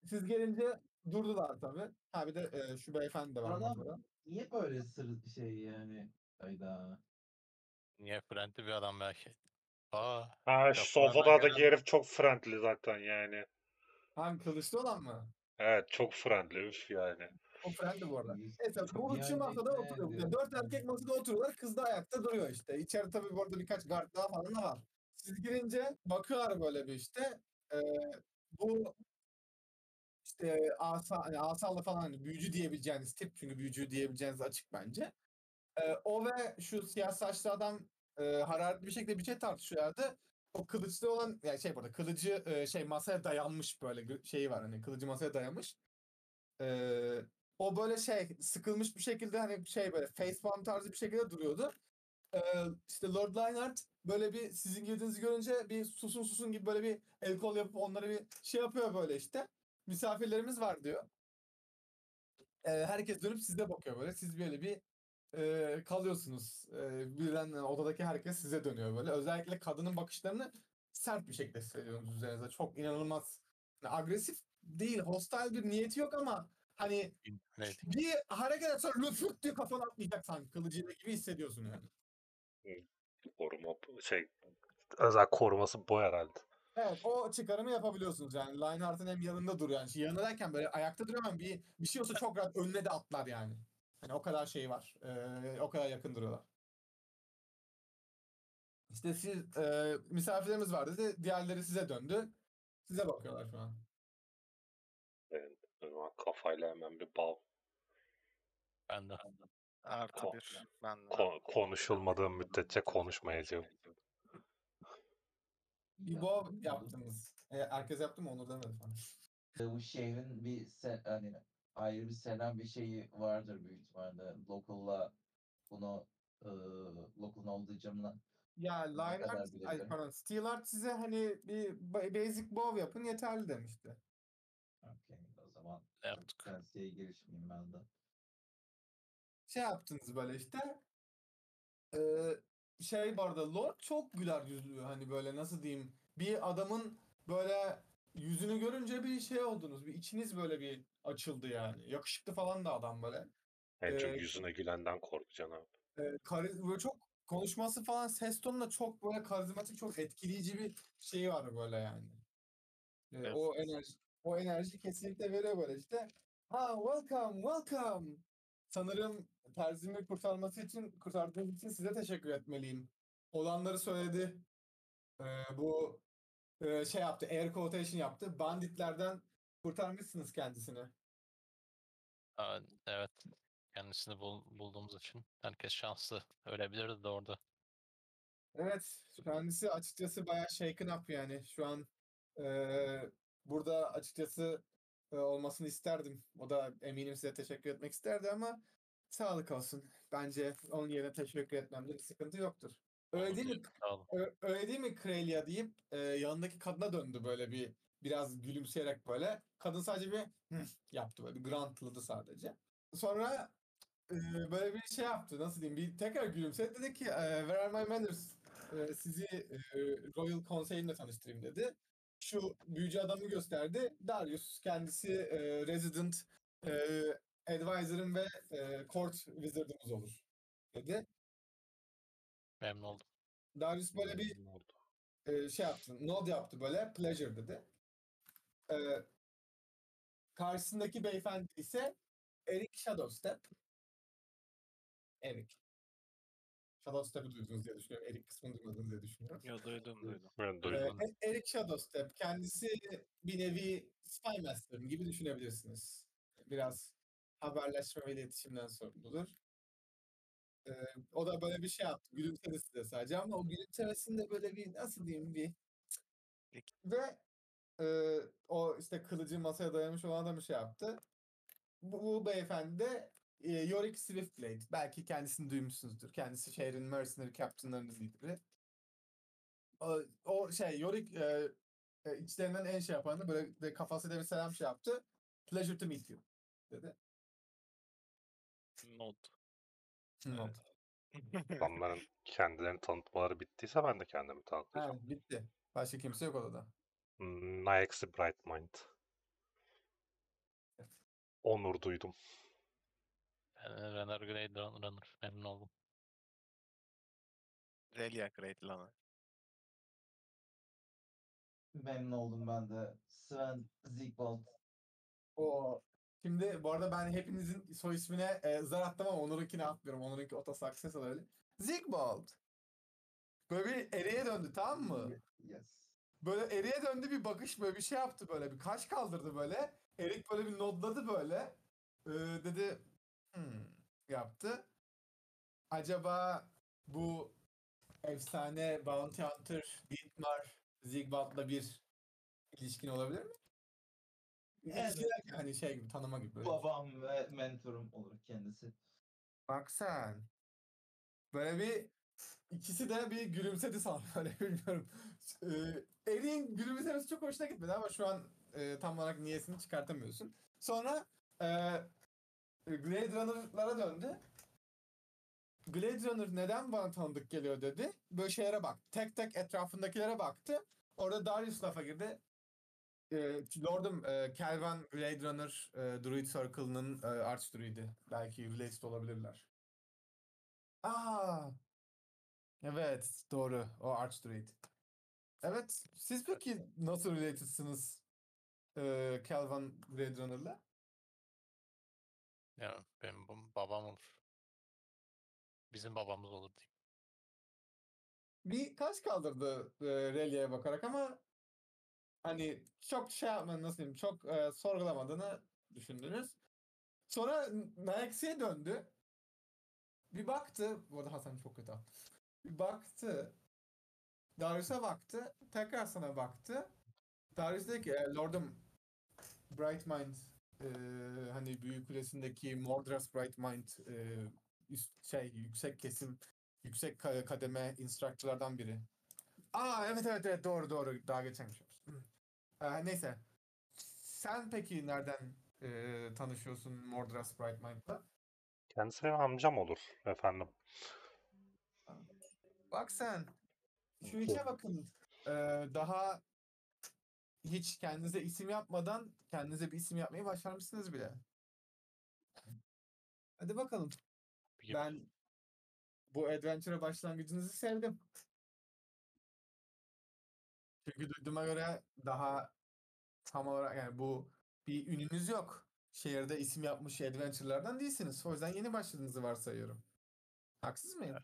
Siz gelince durdular tabii. Ha bir de e, şu beyefendi de var Adam-. Niye böyle sır şey yani? Hayda. Niye friendly bir adam belki. Aa, Ha şu Kapılardan sofadaki gelen- herif çok friendly zaten yani. Hangi kılıçlı olan mı? Evet çok friendly üf yani. O friendly bu arada. Neyse bu üçü Yani masada oturuyor. Yani dört erkek masada oturuyorlar. Kız da ayakta duruyor işte. İçeride tabii bu arada birkaç guard daha falan da var. Siz girince bakıyorlar böyle bir işte. Ee, bu işte asa, hani asalı falan hani büyücü diyebileceğiniz tip çünkü büyücü diyebileceğiniz açık bence. Ee, o ve şu siyah saçlı adam e, hararetli bir şekilde bir şey tartışıyorlardı. O kılıçlı olan yani şey burada kılıcı e, şey masaya dayanmış böyle şeyi var hani kılıcı masaya dayamış. Ee, o böyle şey sıkılmış bir şekilde hani şey böyle facepalm tarzı bir şekilde duruyordu. Ee, işte Lord Lionheart böyle bir sizin girdiğinizi görünce bir susun susun gibi böyle bir el kol yapıp onlara bir şey yapıyor böyle işte. Misafirlerimiz var diyor. Ee, herkes dönüp size bakıyor böyle. Siz böyle bir e, kalıyorsunuz. E, birden odadaki herkes size dönüyor böyle. Özellikle kadının bakışlarını sert bir şekilde hissediyorsunuz üzerinize. Çok inanılmaz. Yani agresif değil, hostile bir niyeti yok ama hani neydi? bir hareket etse lüfük diye kafana atlayacak sanki kılıcıyla gibi hissediyorsun yani. Koruma şey özel koruması bu herhalde. Evet o çıkarımı yapabiliyorsunuz yani. Lionheart'ın hem yanında duruyor yani. Yanında derken böyle ayakta duruyor ama bir, bir şey olsa çok rahat önüne de atlar yani. Hani o kadar şey var. Ee, o kadar yakın duruyorlar. İşte siz e, misafirlerimiz var dedi. Diğerleri size döndü. Size bakıyorlar şu an. Evet. o zaman kafayla hemen bir bal Ben de. Artı Ko- bir. Ben de. ko- konuşulmadığım müddetçe konuşmayacağım. Bir boğa yaptınız. E, herkes yaptı mı? Onur demedi falan. E, Bu şehrin bir se hani ayrı bir selam bir şeyi vardır büyük ihtimalle. Local'la bunu e, local'ın olduğu camına Ya Ne kadar Lionheart, ay pardon, Steelheart size hani bir ba- basic bow yapın yeterli demişti. Okey o zaman Ne yaptık? Fantasy'ye girişmeyeyim ben de. Şey yaptınız böyle işte. Eee şey bu arada Lord çok güler yüzlü hani böyle nasıl diyeyim bir adamın böyle yüzünü görünce bir şey oldunuz bir içiniz böyle bir açıldı yani yakışıklı falan da adam böyle En çok Ee, yüzüne gülenden korkacaksın abi. Eee, kari- böyle çok konuşması falan ses tonu da çok böyle karizmatik çok etkileyici bir şey var böyle yani Eee, Evet. o enerji o enerji kesinlikle veriyor böyle işte ha welcome welcome sanırım terzimi kurtarması için kurtardığınız için size teşekkür etmeliyim. Olanları söyledi. Ee, bu e, şey yaptı, air quotation yaptı. Banditlerden kurtarmışsınız kendisini. Aa, evet. Kendisini bul- bulduğumuz için herkes şanslı. Ölebilirdi de orada. Evet, kendisi açıkçası bayağı shaken up yani. Şu an e, burada açıkçası e, olmasını isterdim. O da eminim size teşekkür etmek isterdi ama sağlık olsun. Bence onun yerine teşekkür etmemde bir sıkıntı yoktur. Öyle değil mi? diyelim, Sağ olun. Ö- öyle değil mi Krelia deyip e, yanındaki kadına döndü böyle bir biraz gülümseyerek böyle. Kadın sadece bir "Hı" yaptı böyle bir grantladı sadece. Sonra e, böyle bir şey yaptı nasıl diyeyim bir tekrar gülümsedi dedi ki e, Where are my manners? E, sizi e, Royal Consey'imle tanıştırayım dedi. Şu büyücü adamı gösterdi. Darius kendisi e, resident e, advisor'ım ve e, court wizard'ımız olur dedi. Memnun oldum. Darius böyle bir e, şey yaptı. Nod yaptı böyle. Pleasure dedi. E, karşısındaki beyefendi ise Eric Shadowstep. Eric. Shadowstep'i duydunuz diye düşünüyorum. Eric kısmını duymadınız diye düşünüyorum. Yo duydum duydum. Ben duydum. E- Eric Shadowstep kendisi bir nevi Spy Master gibi düşünebilirsiniz. Biraz haberleşme ve iletişimden sorumludur. E, o da böyle bir şey yaptı. Gülümsedi size sadece ama o gülümsemesinde böyle bir nasıl diyeyim bir Peki. ve e, o işte kılıcı masaya dayamış olan adam bir şey yaptı. Bu, bu beyefendi de e, Yorick Swiftblade. Belki kendisini duymuşsunuzdur. Kendisi şehrin mercenary captainlarının lideri. O, o şey Yorick e, e, içlerinden en şey yapanı böyle de kafasıyla bir selam şey yaptı. Pleasure to meet you dedi. Nod. Nod. Adamların kendilerini tanıtmaları bittiyse ben de kendimi tanıtacağım. Ha, bitti. Başka kimse yok odada. Hmm, Naex'i Bright Mind. Onur duydum. Ben Runner Grade Run- Runner. Memnun oldum. Relia Great Lanı. Memnun oldum ben de. Sven Ziegwald. O Şimdi bu arada ben hepinizin soy ismine e, zar attım ama Onur'unkini atmıyorum. Onur'unki Oto Success öyle. Zigbald. Böyle bir eriye döndü tamam mı? Yes. Böyle eriye döndü bir bakış böyle bir şey yaptı böyle bir kaş kaldırdı böyle. Erik böyle bir nodladı böyle. Ee, dedi hmm, yaptı. Acaba bu efsane Bounty Hunter Dietmar Zigbald'la bir ilişkin olabilir mi? Evet. Derken hani şey gibi tanıma gibi. Böyle. Babam ve mentorum olur kendisi. Bak sen. Böyle bir ikisi de bir gülümsedi sana böyle bilmiyorum. Ee, Erik'in gülümsemesi çok hoşuna gitmedi ama şu an e, tam olarak niyesini çıkartamıyorsun. Sonra e, Blade Runner'lara döndü. Blade Runner neden bana tanıdık geliyor dedi. Böyle şeylere bak. Tek tek etrafındakilere baktı. Orada Darius lafa girdi. E, Lord'um e, Kelvan Blade Runner e, Druid Circle'ının e, Arch Druid'i. Belki related olabilirler. Aa. Evet, doğru. O Arch Druid. Evet, siz peki nasıl related'sınız e, Kelvan Blade Runner'la? Ya benim bu- babam olur. Bizim babamız olur diyeyim. Bir kaç kaldırdı e, Relia'ya bakarak ama hani çok şey yapmadığını nasıl diyeyim, çok e, sorgulamadığını düşündünüz. Sonra Naexi'ye döndü. Bir baktı, bu arada Hasan çok kötü. Baktı, Darius'a baktı, tekrar sana baktı. Darius dedi ki, "E, Lordum, Bright Mind, e, hani Büyük Kulesi'ndeki Mordras Bright Mind, e, üst, şey, yüksek kesim yüksek ka- kademe instructor'lardan biri. Aa evet evet evet doğru doğru daha geçen. Ee, neyse. Sen peki nereden e, tanışıyorsun Mordras Bright Mind'la? Kendisi amcam olur efendim. Bak sen. Şu işe bakın. Ee, daha hiç kendinize isim yapmadan kendinize bir isim yapmayı başarmışsınız bile. Hadi bakalım. Ben bu adventure'a başlangıcınızı sevdim. Çünkü duyduğuma göre daha tam olarak yani bu bir ününüz yok. Şehirde isim yapmış adventure'lardan değilsiniz. O yüzden yeni başladığınızı varsayıyorum. Haksız mıyım?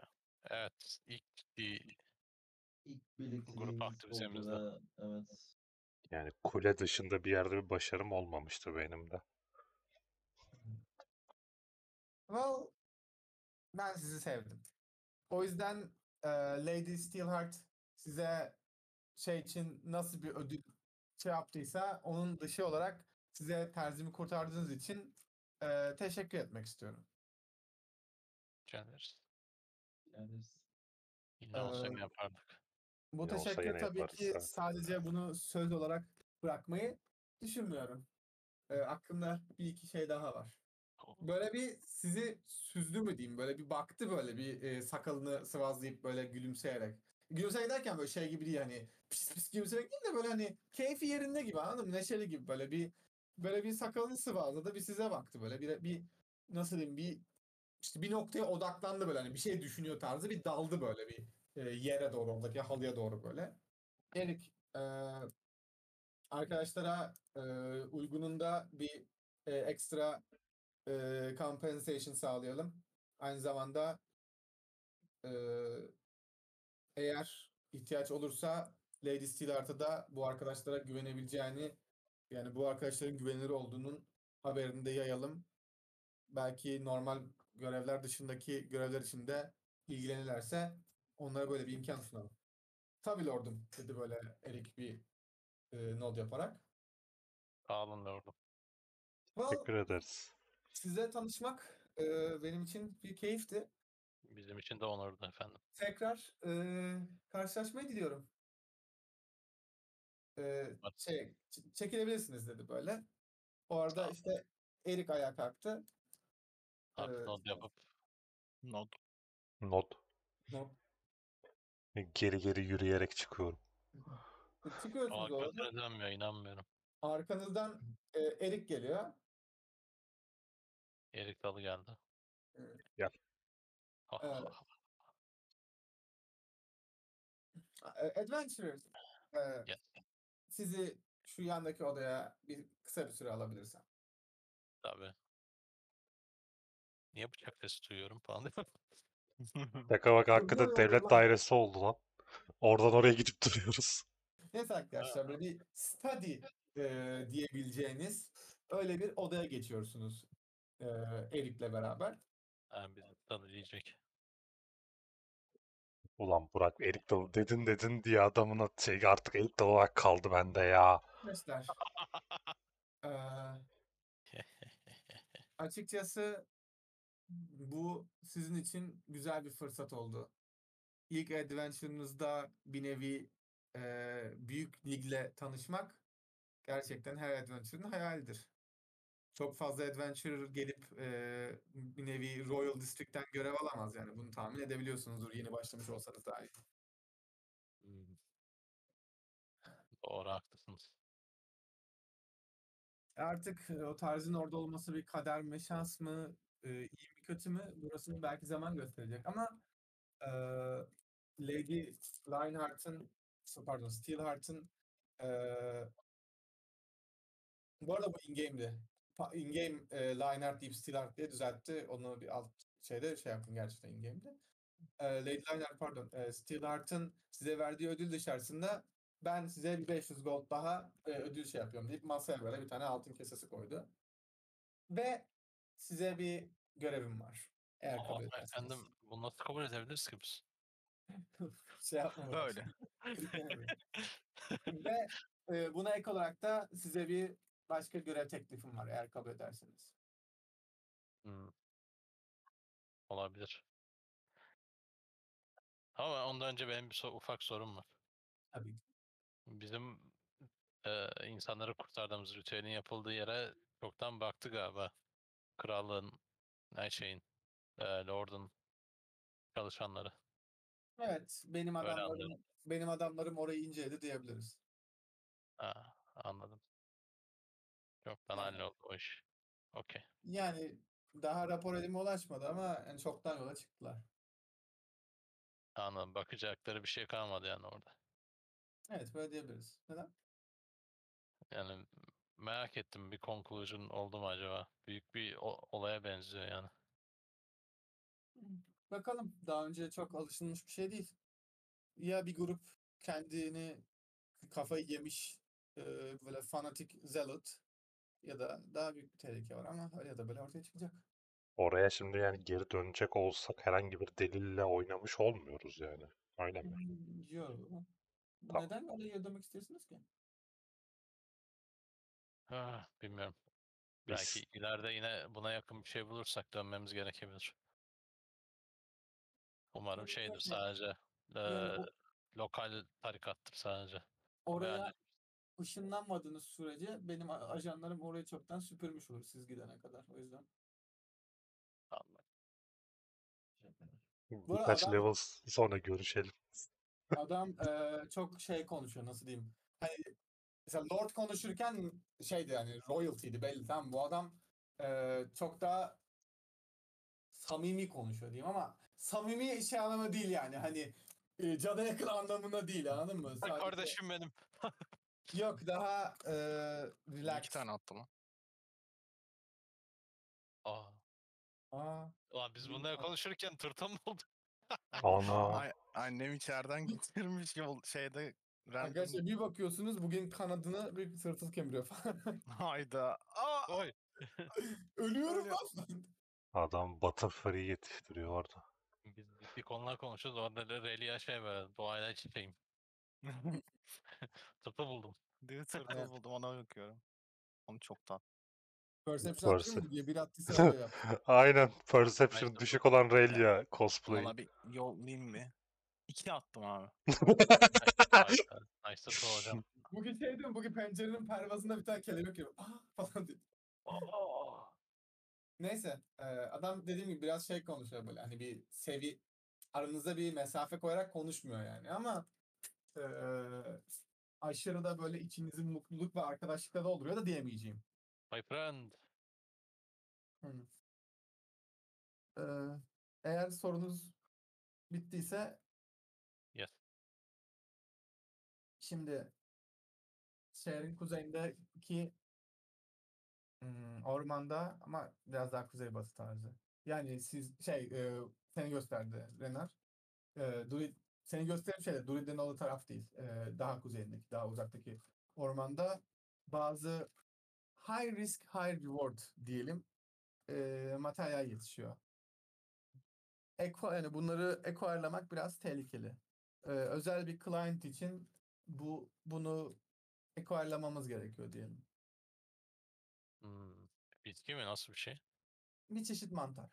Evet. ilk ciddi İlk birlikteliğimiz aktivitemizde. olduğuna evet. Yani kule dışında bir yerde bir başarım olmamıştı benim de. Well, ben sizi sevdim. O yüzden e, Lady Steelheart size şey için nasıl bir ödül şey yaptıysa onun dışı olarak size terzimi kurtardığınız için e, teşekkür etmek istiyorum. Caner'iz. Yani Yine olsa Ee, yapardık. Bu Ne olsa teşekkür tabii yaparız, ki evet. sadece bunu söz olarak bırakmayı düşünmüyorum. E, aklımda bir iki şey daha var. Böyle bir sizi süzdü mü diyeyim böyle bir baktı böyle bir e, sakalını sıvazlayıp böyle gülümseyerek. Gülümseyerek derken böyle şey gibi değil hani pis pis gülümseyerek değil de böyle hani keyfi yerinde gibi anladın mı? Neşeli gibi böyle bir böyle bir sakalını sıvazladı bir size baktı böyle bir, bir nasıl diyeyim bir işte bir noktaya odaklandı böyle hani bir şey düşünüyor tarzı bir daldı böyle bir e, yere doğru oradaki halıya doğru böyle. Erik e, arkadaşlara e, uygununda bir e, ekstra e, compensation sağlayalım. Aynı zamanda e, eğer ihtiyaç olursa Lady Steelheart'a da bu arkadaşlara güvenebileceğini yani bu arkadaşların güvenilir olduğunun haberini de yayalım. Belki normal görevler dışındaki görevler için de ilgilenirlerse onlara böyle bir imkan sunalım. Tabii lordum dedi böyle Erik bir e, nod yaparak. Sağ olun lordum. Well, Teşekkür ederiz. Sizle tanışmak e, benim için bir keyifti. Bizim için de onurdu efendim. Tekrar e, karşılaşmayı diliyorum. E, şey, çekilebilirsiniz dedi böyle. O arada işte Erik ayağa kalktı. Artık Evet. nod yapıp Nod. Not. Nod. Geri geri yürüyerek çıkıyorum. Çıkıyorsunuz Aa, orada. gözüne dönmüyor inanmıyorum. Arkanızdan e, Erik geliyor. Erik Dalı geldi. Evet. Gel. Evet. E, Adventurers. e, Gel. sizi şu yandaki odaya bir kısa bir süre alabilirsem. Tabii. Niye bıçak sesi duyuyorum falan diye. Şaka bak hakikaten devlet dairesi oldu lan. Oradan oraya gidip duruyoruz. Neyse arkadaşlar böyle bir study e, diyebileceğiniz öyle bir odaya geçiyorsunuz e, Erik'le beraber. Yani bizi tanıyacak. Ulan Burak Erik Dalı dedin dedin diye adamın adı- şey artık Erik Dalı olarak kaldı bende ya. Arkadaşlar e, açıkçası bu sizin için güzel bir fırsat oldu. İlk adventure'ınızda bir nevi e, büyük ligle tanışmak gerçekten her adventure'ın hayalidir. Çok fazla adventure gelip e, bir nevi Royal District'ten görev alamaz yani. Bunu tahmin edebiliyorsunuzdur yeni başlamış olsanız dahi. Hmm. Doğru haklısınız. Artık o tarzın orada olması bir kader mi, şans mı, e, iyi mi kötü mü? Burasını belki zaman gösterecek ama e, Lady Lionheart'ın pardon Steelheart'ın e, bu arada bu in-game'di. In-game e, Lionheart deyip Steelheart diye düzeltti. Onu bir alt şeyde şey yaptım gerçekten in-game'di. E, Lady Lionheart pardon. E, Steelheart'ın size verdiği ödül dışarısında ben size bir 500 gold daha e, ödül şey yapıyorum deyip masaya böyle bir tane altın kesesi koydu. Ve size bir görevim var. Eğer kabul Ama ederseniz. efendim bunu nasıl kabul edebiliriz ki biz? şey yapma Böyle. Ve e, buna ek olarak da size bir başka görev teklifim var eğer kabul ederseniz. Hmm. Olabilir. Ama ondan önce benim bir so- ufak sorum var. Tabii. Bizim e, insanları kurtardığımız ritüelin yapıldığı yere çoktan baktı galiba. Krallığın, her şeyin, e, Lord'un çalışanları. Evet, benim Öyle adamlarım benim adamlarım orayı inceledi diyebiliriz. Ha, anladım. Çoktan Yani- halloldu o iş. Okey. Yani daha rapor elime ulaşmadı ama yani çoktan yola çıktılar. Anladım. Bakacakları bir şey kalmadı yani orada. Evet, böyle diyebiliriz. Neden? Yani merak ettim bir conclusion oldu mu acaba? Büyük bir olaya benziyor yani. Bakalım. Daha önce çok alışılmış bir şey değil. Ya bir grup kendini kafayı yemiş e, böyle fanatik zealot ya da daha büyük bir tehlike var ama öyle ya da böyle ortaya çıkacak. Oraya şimdi yani geri dönecek olsak herhangi bir delille oynamış olmuyoruz yani. Öyle mi? Yok. Tamam. Neden oraya dönmek istiyorsunuz ki? Ah, bilmiyorum. Biz Belki ileride yine buna yakın bir şey bulursak dönmemiz gerekebilir. Umarım Tabii, şeydir tabii. sadece. Yani o- lokal tarikattır sadece. Oraya Yani ışınlanmadığınız sürece benim a- ajanlarım orayı çoktan süpürmüş olur siz gidene kadar. O yüzden. anladım. Birkaç adam- level sonra görüşelim. Adam eee, çok şey konuşuyor nasıl diyeyim. Hani mesela Lord konuşurken şeydi yani royalty'di belli tamam bu adam eee, çok daha samimi konuşuyor diyeyim ama samimi şey anlamı değil yani hani e, cana yakın anlamında değil anladın mı? Sadece- kardeşim benim. Yok daha eee relax. İki tane attım lan. Aa. Aa, Ulan biz bunları konuşurken tırtıl mı oldu? Ana. Ay, annem içeriden getirmiş şeyde random. arkadaşlar bir bakıyorsunuz bugün kanadını bir tırtıl kemiriyor falan. Hayda. Aa! Oy. Ölüyorum lan. Adam Butterfree yetiştiriyor orada. Biz ciddi konular konuşuyoruz. Orada da Relia şey böyle doğayla çiçeğim. Tırtıl buldum. Diye tırtıl Evet. buldum ona bakıyorum. Onu çok tat. Perception Perce- mı diye bir attıysa yap. Aynen. Perception düşük olan Relia cosplay. Ona bir yollayayım mı? İki attım abi. Nice, tırtıl hocam. Bugün şey diyorum, bugün pencerenin pervazında bir tane kelebek yiyor. Ah falan diyor. Neyse, e, adam dediğim gibi biraz şey konuşuyor böyle hani bir sevi aranızda bir mesafe koyarak konuşmuyor yani ama e, aşırı da böyle içinizi mutluluk ve arkadaşlıkla dolduruyor da diyemeyeceğim. My friend. Hı. E, eğer sorunuz bittiyse Şimdi şehrin kuzeyindeki ormanda ama biraz daha kuzeybatı tarzı. Yani siz şey e, seni gösterdi Renar. E, Druid, seni gösterip şey Druid'in olduğu taraf değil. E, daha kuzeyindeki, daha uzaktaki ormanda bazı high risk, high reward diyelim e, materyal yetişiyor. Eko, yani bunları acquire'lamak biraz tehlikeli. Ee, özel bir client için bu bunu acquire'lamamız gerekiyor diyelim. Hmm. Bitki mi? Nasıl bir şey? Bir çeşit mantar.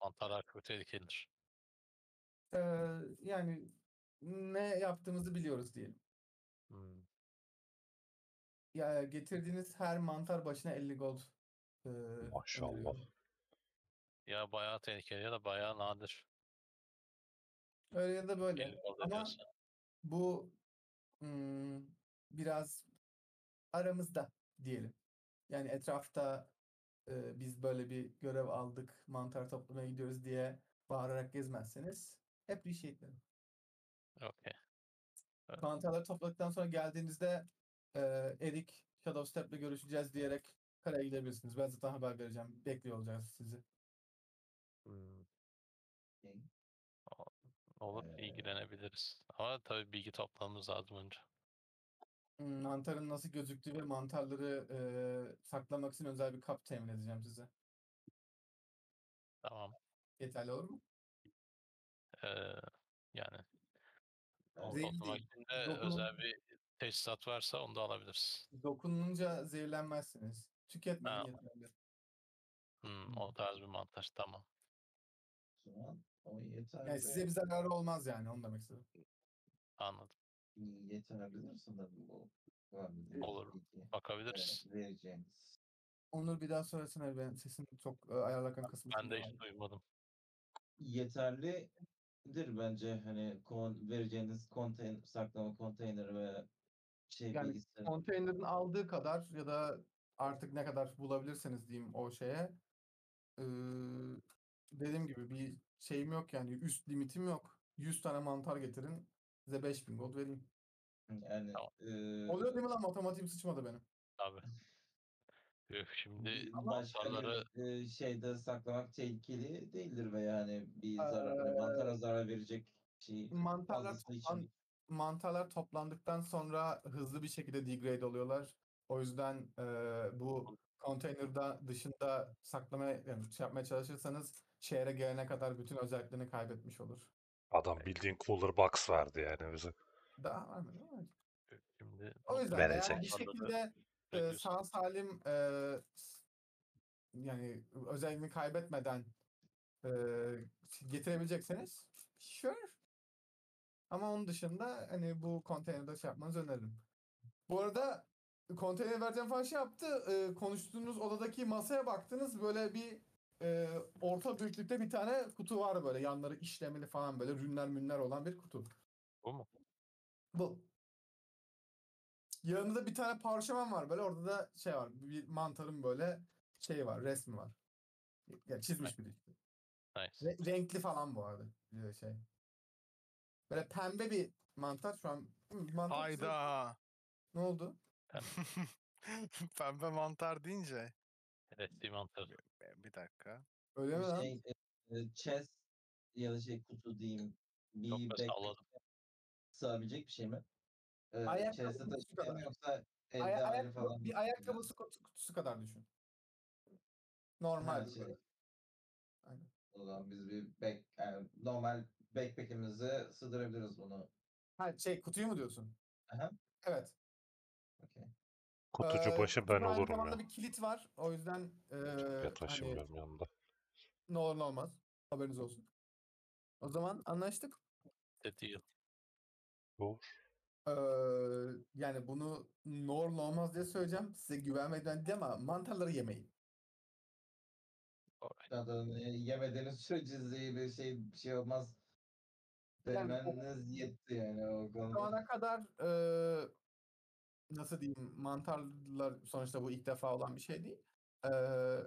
Mantarlar çok tehlikelidir. Ee, yani ne yaptığımızı biliyoruz diyelim. Hmm. Ya getirdiğiniz her mantar başına 50 gold. e, Maşallah. öneriyorum. Ya bayağı tehlikeli ya da bayağı nadir. Öyle ya da böyle. Gold Ama bu hmm, biraz aramızda diyelim. Yani etrafta e, biz böyle bir görev aldık, mantar toplamaya gidiyoruz diye bağırarak gezmezseniz hep bir şey Okey. Evet. Mantarları topladıktan sonra geldiğinizde e, Erik Shadow Step'le görüşeceğiz diyerek karaya gidebilirsiniz. Ben zaten haber vereceğim. Bekliyor olacağız sizi. Hmm. Okey. Olur Ee, ilgilenebiliriz. Ama tabii bilgi toplamamız lazım önce. Mantarın nasıl gözüktüğü ve mantarları e, saklamak için özel bir kap temin edeceğim size. Tamam. Yeterli olur mu? Ee, yani toplamak için de özel bir teçhizat varsa onu da alabiliriz. Dokununca zehirlenmezsiniz. Tüketmeyin yeterli. Hmm, o tarz bir mantar. Tamam. zaman. O yeterli. Yani size bir zararı olmaz yani onu demek istedim. Anladım. yeterlidir sanırım bu. Olur. Bakabiliriz. e, vereceğimiz. Onur bir daha söylesene ben sesin çok e, ayarlarken kısmı. Ben de hiç duymadım. Yeterlidir bence hani kon, vereceğiniz konteyn, saklama konteyneri ve şey Yani bilgisayarı. Konteynerin aldığı kadar ya da artık ne kadar bulabilirseniz diyeyim o şeye. Dediğim gibi bir şeyim yok yani üst limitim yok. 100 tane mantar getirin size 5000 gold vereyim. Yani Tamam. eee, Oluyor değil mi lan matematiğim sıçmadı benim. Abi. Üf, şimdi başka mantarları şeyde saklamak tehlikeli değildir ve yani bir zarar, hani mantara zarar verecek şey Mantarlar, toplan- için mantarlar toplandıktan sonra hızlı bir şekilde degrade oluyorlar. O yüzden e, bu konteynerda dışında saklamaya yani şey yapmaya çalışırsanız şehre gelene kadar bütün özelliklerini kaybetmiş olur. Adam bildiğin cooler box verdi yani bize. Daha var mı? değil mi? üf, şimdi O yüzden Verecek. eğer bir şekilde e, Bekliyorsun. sağ salim e, s- yani özelliğini kaybetmeden e, getirebilecekseniz sure. Ama onun dışında hani bu konteynerde şey yapmanızı öneririm. Bu arada konteyner vereceğim falan şey yaptı. e, konuştuğunuz odadaki masaya baktınız böyle bir e, orta büyüklükte bir tane kutu var böyle yanları işlemeli falan böyle rünler münler olan bir kutu. Bu mu? Bu. Yanında bir tane parşömen var böyle orada da şey var bir mantarın böyle şey var resmi var. Ya çizmiş biri. işte. Nice. Re- renkli falan bu arada bir şey. Böyle pembe bir mantar şu an mantar Hayda. ne oldu? Pembe mantar deyince. LSD mantarı. e, Bir dakika. Öyle mi lan? şey chest ya da şey kutu diyeyim bir Çok da backpack salladım. sığabilecek bir şey mi? Eee Ayakkabı chest'e kutusu taşıyan kadar. yoksa eldiveni ayakkabı- falan bir ayakkabısı kutu- kutusu kadar düşün. Normal. Ha, şey. böyle. Aynen. O zaman biz bir back, yani normal backpack'imize sığdırabiliriz bunu. Ha şey kutuyu mu diyorsun? Aha. Evet. Okey. Kutucu Ee, başı ben olurum ya. bir kilit var. O yüzden ee, Ya hani yanımda. ne olur ne olmaz. Haberiniz olsun. O zaman anlaştık. The deal. Olur. Ee, yani bunu ne olur ne olmaz diye söyleyeceğim. Size güvenmeden diye ama mantarları yemeyin. Zaten e, yemediğiniz sürece size bir şey bir şey olmaz. Yani Demeniz yetti yani o Şu konuda. ana kadar ee, nasıl diyeyim mantarlar sonuçta bu ilk defa olan bir şey değil. Ee,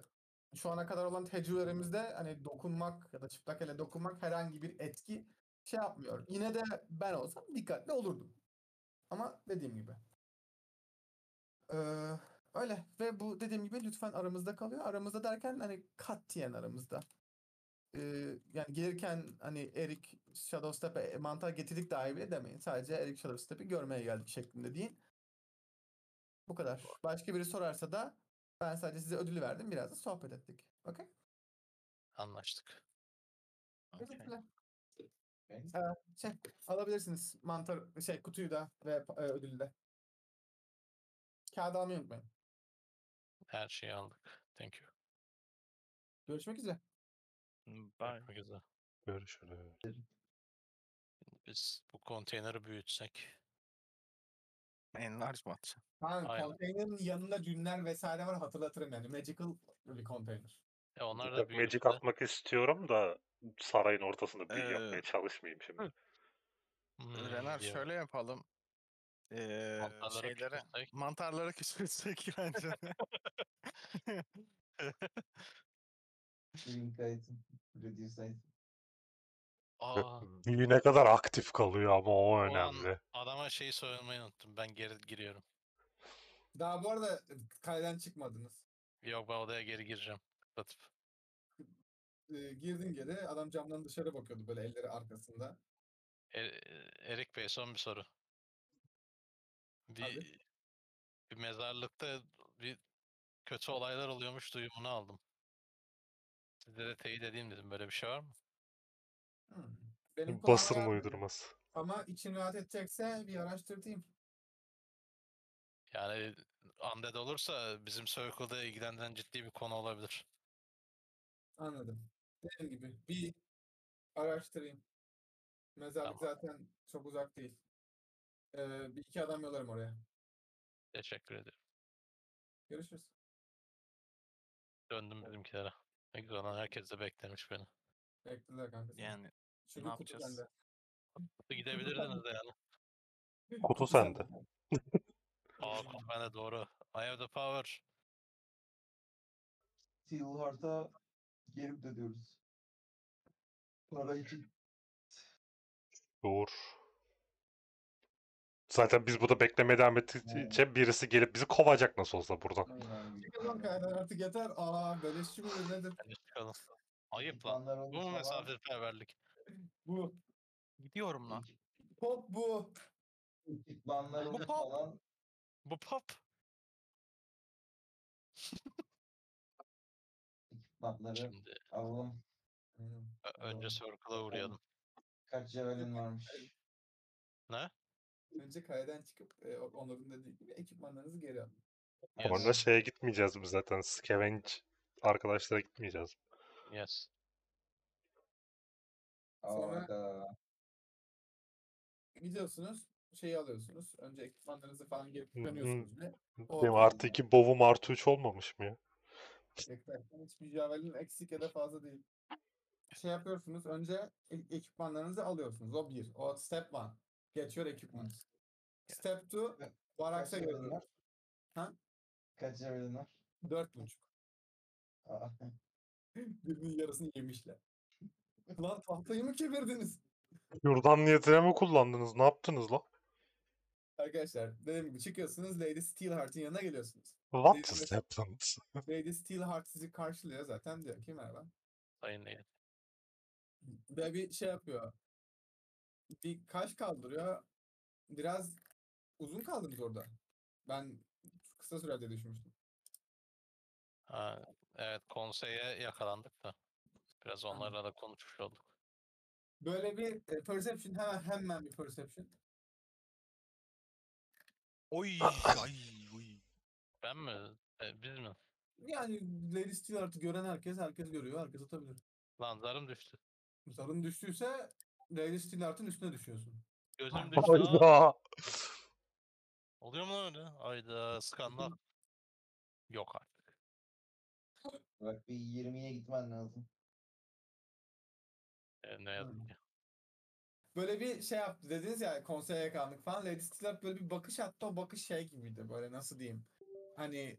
şu ana kadar olan tecrübelerimizde hani dokunmak ya da çıplak ele dokunmak herhangi bir etki şey yapmıyor. Yine de ben olsam dikkatli olurdum. Ama dediğim gibi. Ee, öyle ve bu dediğim gibi lütfen aramızda kalıyor. Aramızda derken hani katiyen aramızda. Ee, yani gelirken hani Erik Shadowstep'e mantar getirdik dahi bile demeyin. Sadece Erik Shadowstep'i görmeye geldik şeklinde deyin. Bu kadar. Başka biri sorarsa da ben sadece size ödülü verdim. Biraz da sohbet ettik. Okey? Anlaştık. Teşekkürler. Okey. Ee, şey, alabilirsiniz mantar şey kutuyu da ve e, ödülü de. Kağıdı almayı unutmayın. Her şeyi aldık. Thank you. Görüşmek üzere. Hmm, Bye. Görüşmek üzere. Görüşürüz. Biz bu konteyneri büyütsek. Enlarge mı atacaksın? Tamam, Aynen. konteynerin yanında dünler vesaire var hatırlatırım yani. Magical bir konteyner. E onlar da Yok, Magic atmak istiyorum da sarayın ortasında büyü Ee, yapmaya çalışmayayım şimdi. hmm, Rener diye şöyle yapalım. Ee, mantarlara şeylere küçültsek. mantarlara küçülsek bence. Link item, reduce item. Aa, Büyü ne kadar aktif kalıyor ama o o an önemli. adama şeyi söylemeyi unuttum. Ben geri giriyorum. Daha bu arada kaleden çıkmadınız. Yok ben odaya geri gireceğim. Tıklatıp. Ee, girdin geri adam camdan dışarı bakıyordu böyle elleri arkasında. E- Erik Bey son bir soru. Bir, Tabii. bir mezarlıkta bir kötü olaylar oluyormuş duyumunu aldım. Size de teyit edeyim dedim. Böyle bir şey var mı? Hmm. Benim gelmedi. uydurması. Ama için rahat edecekse bir araştırayım. Yani undead olursa bizim Circle'da ilgilendiren ciddi bir konu olabilir. Anladım. Dediğim gibi bir Araştırayım. Mezarlık Tamam. zaten çok uzak değil. Ee, bir iki adam yollarım oraya. Teşekkür ederim. Görüşürüz. Döndüm bizimkilere. Ne güzel lan herkes de beklemiş beni. Bekle kanka. Yani Çünkü ne kutu yapacağız? bende. Gidebilirdiniz de yani. Kutu sende. Aa kutu bende doğru. I have the power. Steelheart'a geri dönüyoruz. Para için. Dur. Zaten biz burada beklemeye devam ettikçe birisi gelip bizi kovacak nasıl olsa buradan. Aynen. Çıkın lan artık yeter. Aa beleşçi mi nedir? Hadi çıkalım. Ayıp lan. Bu mu falan. misafirperverlik? Bu. gidiyorum lan. Pop bu. Bu pop. falan. Bu pop. Ekipmanları Şimdi alalım. ö- önce Circle'a uğrayalım. Kaç javelin varmış. Ne? Önce kayadan çıkıp e, Onur'un dediği gibi ekipmanlarınızı geri alın. Sonra Yes. şeye gitmeyeceğiz biz zaten. Scavenge arkadaşlara gitmeyeceğiz. Yes. Sonra- Aa, Gidiyorsunuz. Şeyi alıyorsunuz. Önce ekipmanlarınızı falan geri Hı hı. dönüyorsunuz yine. O Benim artı 2 bovum artı 3 olmamış mı ya? Beklerken hiçbir javelin eksik ya da fazla değil. Şey yapıyorsunuz. Önce e- ekipmanlarınızı alıyorsunuz. O bir. O step one. Get your equipment. Step two. Kaç Varax'a javelin götürün. var? Ha? Kaç javelin var? Dört buçuk. Aa, Birinin yarısını yemişler. Lan tahtayı mı kemirdiniz? Yurdan niyetine mi kullandınız? Ne yaptınız la? Arkadaşlar dediğim gibi çıkıyorsunuz Lady Steelheart'ın yanına geliyorsunuz. What is mesela? happened? Lady Steelheart sizi karşılıyor zaten diyor ki merhaba. Sayın Lady. Ve bir şey yapıyor. Bir kaş kaldırıyor. Biraz uzun kaldınız orada. Ben kısa sürede düşünmüştüm. Ha, evet konseye yakalandık da. Biraz onlarla da konuşmuş olduk. Böyle bir e, perception hemen hemen bir perception. Oy ay uy. Ben mi? E, biz mi? Yani Lady Steelheart'ı gören herkes herkes görüyor. Herkes atabilir. Lan zarım düştü. Zarın düştüyse Lady Steelheart'ın üstüne düşüyorsun. Gözüm düştü. Aa, Hayda. oluyor mu lan öyle? Ayda skandal. Yok artık. Bak bir 20'ye gitmen lazım. E, ne yazık ki. Böyle bir şey yaptı. Dediniz ya konseye yakalandık falan. Lady Steelheart böyle bir bakış attı. O bakış şey gibiydi. Böyle nasıl diyeyim. Hani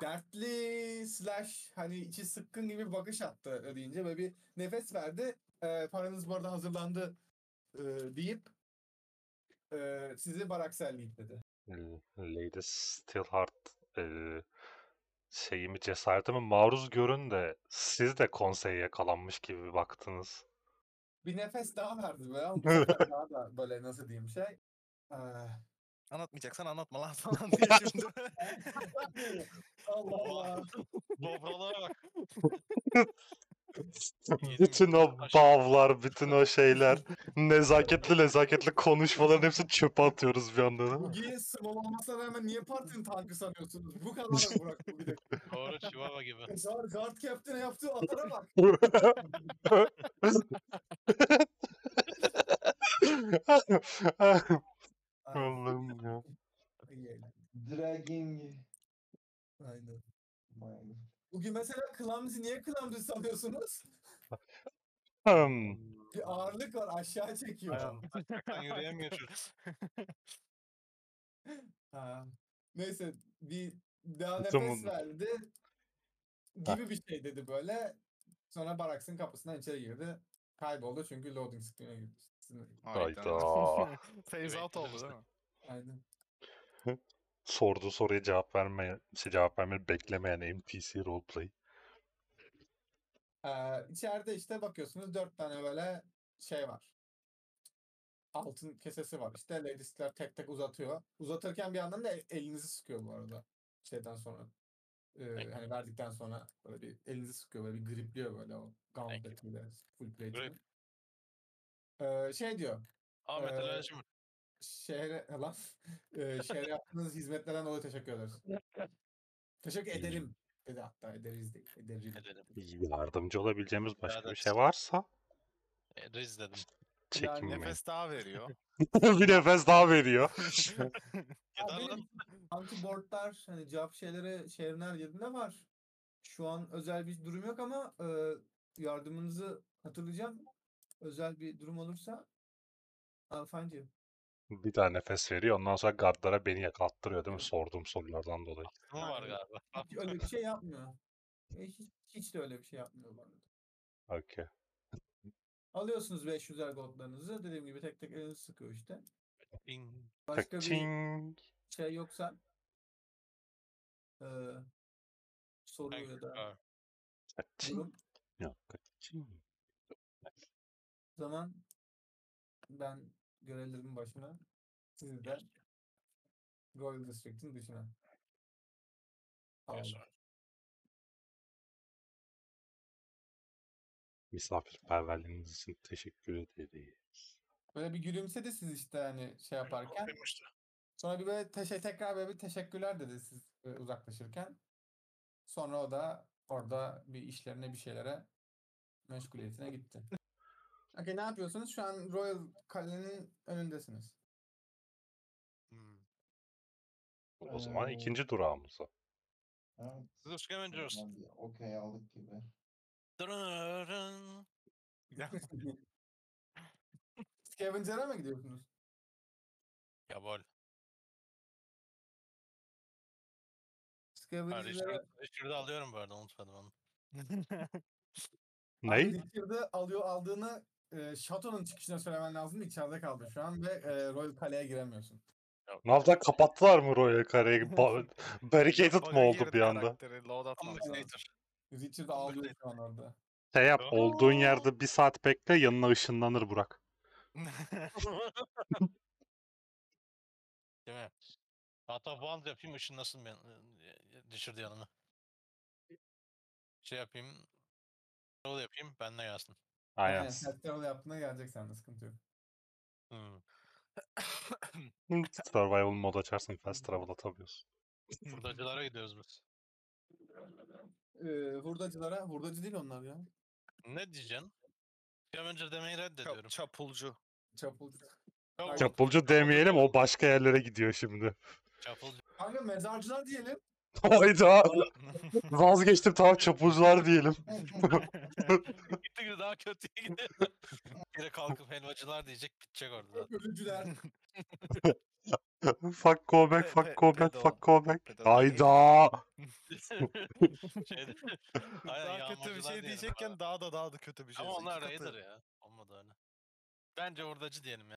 dertli slash hani içi sıkkın gibi bir bakış attı deyince böyle bir nefes verdi. Ee, paranız bu arada hazırlandı e, deyip e, sizi barakselleyip dedi. Lady Steelheart eee şeyimi cesaretime maruz görün de siz de konseye yakalanmış gibi baktınız. Bir nefes daha verdi ama sefer daha da böyle nasıl diyeyim şey. Ee, Anlatmayacaksan anlatma lan falan diye şimdi. Allah Allah. Dobralara bak. Bütün o bavlar, bütün o şeyler, nezaketli nezaketli konuşmaların hepsini çöpe atıyoruz bir anda değil mi? Bu giyin small olmasına rağmen niye partinin tankı sanıyorsunuz? Bu kadar mı Burak bu bir de? Doğru Chihuahua gibi. Guard, guard captain'e yaptığı atara bak. Allah'ım ya. Dragging. Aynen. Vay. Bugün mesela clumsy niye clumsy sanıyorsunuz? Hmm. Bir ağırlık var aşağı çekiyor. Hakikaten yürüyemiyor çocuk. Ha. Neyse bir daha nefes verdi gibi bir şey dedi böyle. Sonra Baraks'ın kapısından içeri girdi. Kayboldu çünkü loading screen'e girdi. Hayda. Phase out oldu değil mi? Aynen. Sorduğu soruya cevap vermeyen, şey cevap vermeyi beklemeyen NPC roleplay. Ee, içeride işte bakıyorsunuz dört tane böyle şey var. Altın kesesi var. İşte ladiesler tek tek uzatıyor. Uzatırken bir yandan da el- elinizi sıkıyor bu arada. Şeyden sonra. Ee, hani verdikten sonra böyle bir elinizi sıkıyor böyle bir gripliyor böyle o gauntlet'iyle full plate'ini. Ee, şey diyor. Ahmet mi? Şehre lan e, şehre yaptığınız hizmetlerden dolayı teşekkür ederiz. Teşekkür ederim dedi hatta ederiz değil. Ederim. Edelim. Yardımcı olabileceğimiz başka bir şey varsa E, Riz dedim. Çekinmeyin. Nefes daha veriyor. bir nefes daha veriyor. Yeter lan. anti-boardlar hani cevap şeyleri şehrin her yerinde var. Şu an özel bir durum yok ama e, yardımınızı hatırlayacağım. Özel bir durum olursa I'll find you. Bir daha nefes veriyor. Ondan sonra gardlara beni yakalattırıyor değil mi? Sorduğum sorulardan dolayı. Bu var galiba. Hiç öyle bir şey yapmıyor. Hiç, hiç de öyle bir şey yapmıyor bu arada. Okey. Alıyorsunuz 500'er goldlarınızı. Dediğim gibi tek tek elinizi sıkıyor işte. Bing. Başka bir şey yoksa e, soru ya da durum Yok. O zaman ben görevlerimin başına sizi de Royal District'in dışına. Sir. Misafirperverliğiniz için teşekkür ederiz. Böyle bir gülümsedi siz işte hani şey yaparken. Sonra bir böyle teşe tekrar böyle bir teşekkürler dedi siz e, uzaklaşırken. Sonra o da orada bir işlerine bir şeylere meşguliyetine gitti. Okey ne yapıyorsunuz? Şu an Royal Kale'nin önündesiniz. Hmm. O zaman ikinci durağımız o. Ha, Siz bir Okey aldık gibi. Dırırırın. Ya, Scavenger'a mı gidiyorsunuz? Ya bol. Scavenger'a Richard, Richard'ı alıyorum bu arada unutmadım onu. Ney? Richard'ı alıyor aldığını e, şatonun çıkışına söylemen lazım. İçeride kaldı şu an ve e, Royal Kale'ye giremiyorsun. Ne yaptılar? Kapattılar mı Royal Kare'yi? Ba- Barricaded mı oldu bir anda? Richard ağlıyor şu an orada. Şey yap, olduğun yerde bir saat bekle, yanına ışınlanır Burak. Değil mi? Hatta band yapayım ışınlasın ben düşürdü yanıma. Şey yapayım. Yol yapayım benle gelsin. Aynen. Festival yaptığında gelecek sende sıkıntı yok. Hmm. Survival mod açarsın, fast travel atabiliyorsun. Furdacılara gidiyoruz biz. Ee, hurdacılara, hurdacı değil onlar ya. Ne diyeceksin? Scavenger demeyi Çap- reddediyorum. çapulcu. Çapulcu. Çapul- Çapulcu demeyelim, o başka yerlere gidiyor şimdi. Çapulcu. Kanka mezarcılar diyelim. Hayda! Vazgeçtim tamam çapulcular diyelim. Gittikçe daha kötüye gidiyor. Biri kalkıp helvacılar diyecek bitecek orada. Ölücüler. fuck go back, fuck go back, fuck go back. Hayda! Şeyde, aynen daha kötü bir şey diyecekken daha da daha da kötü bir şey. Ama onlar. Raider ya. Olmadı öyle. Bence hurdacı diyelim ya.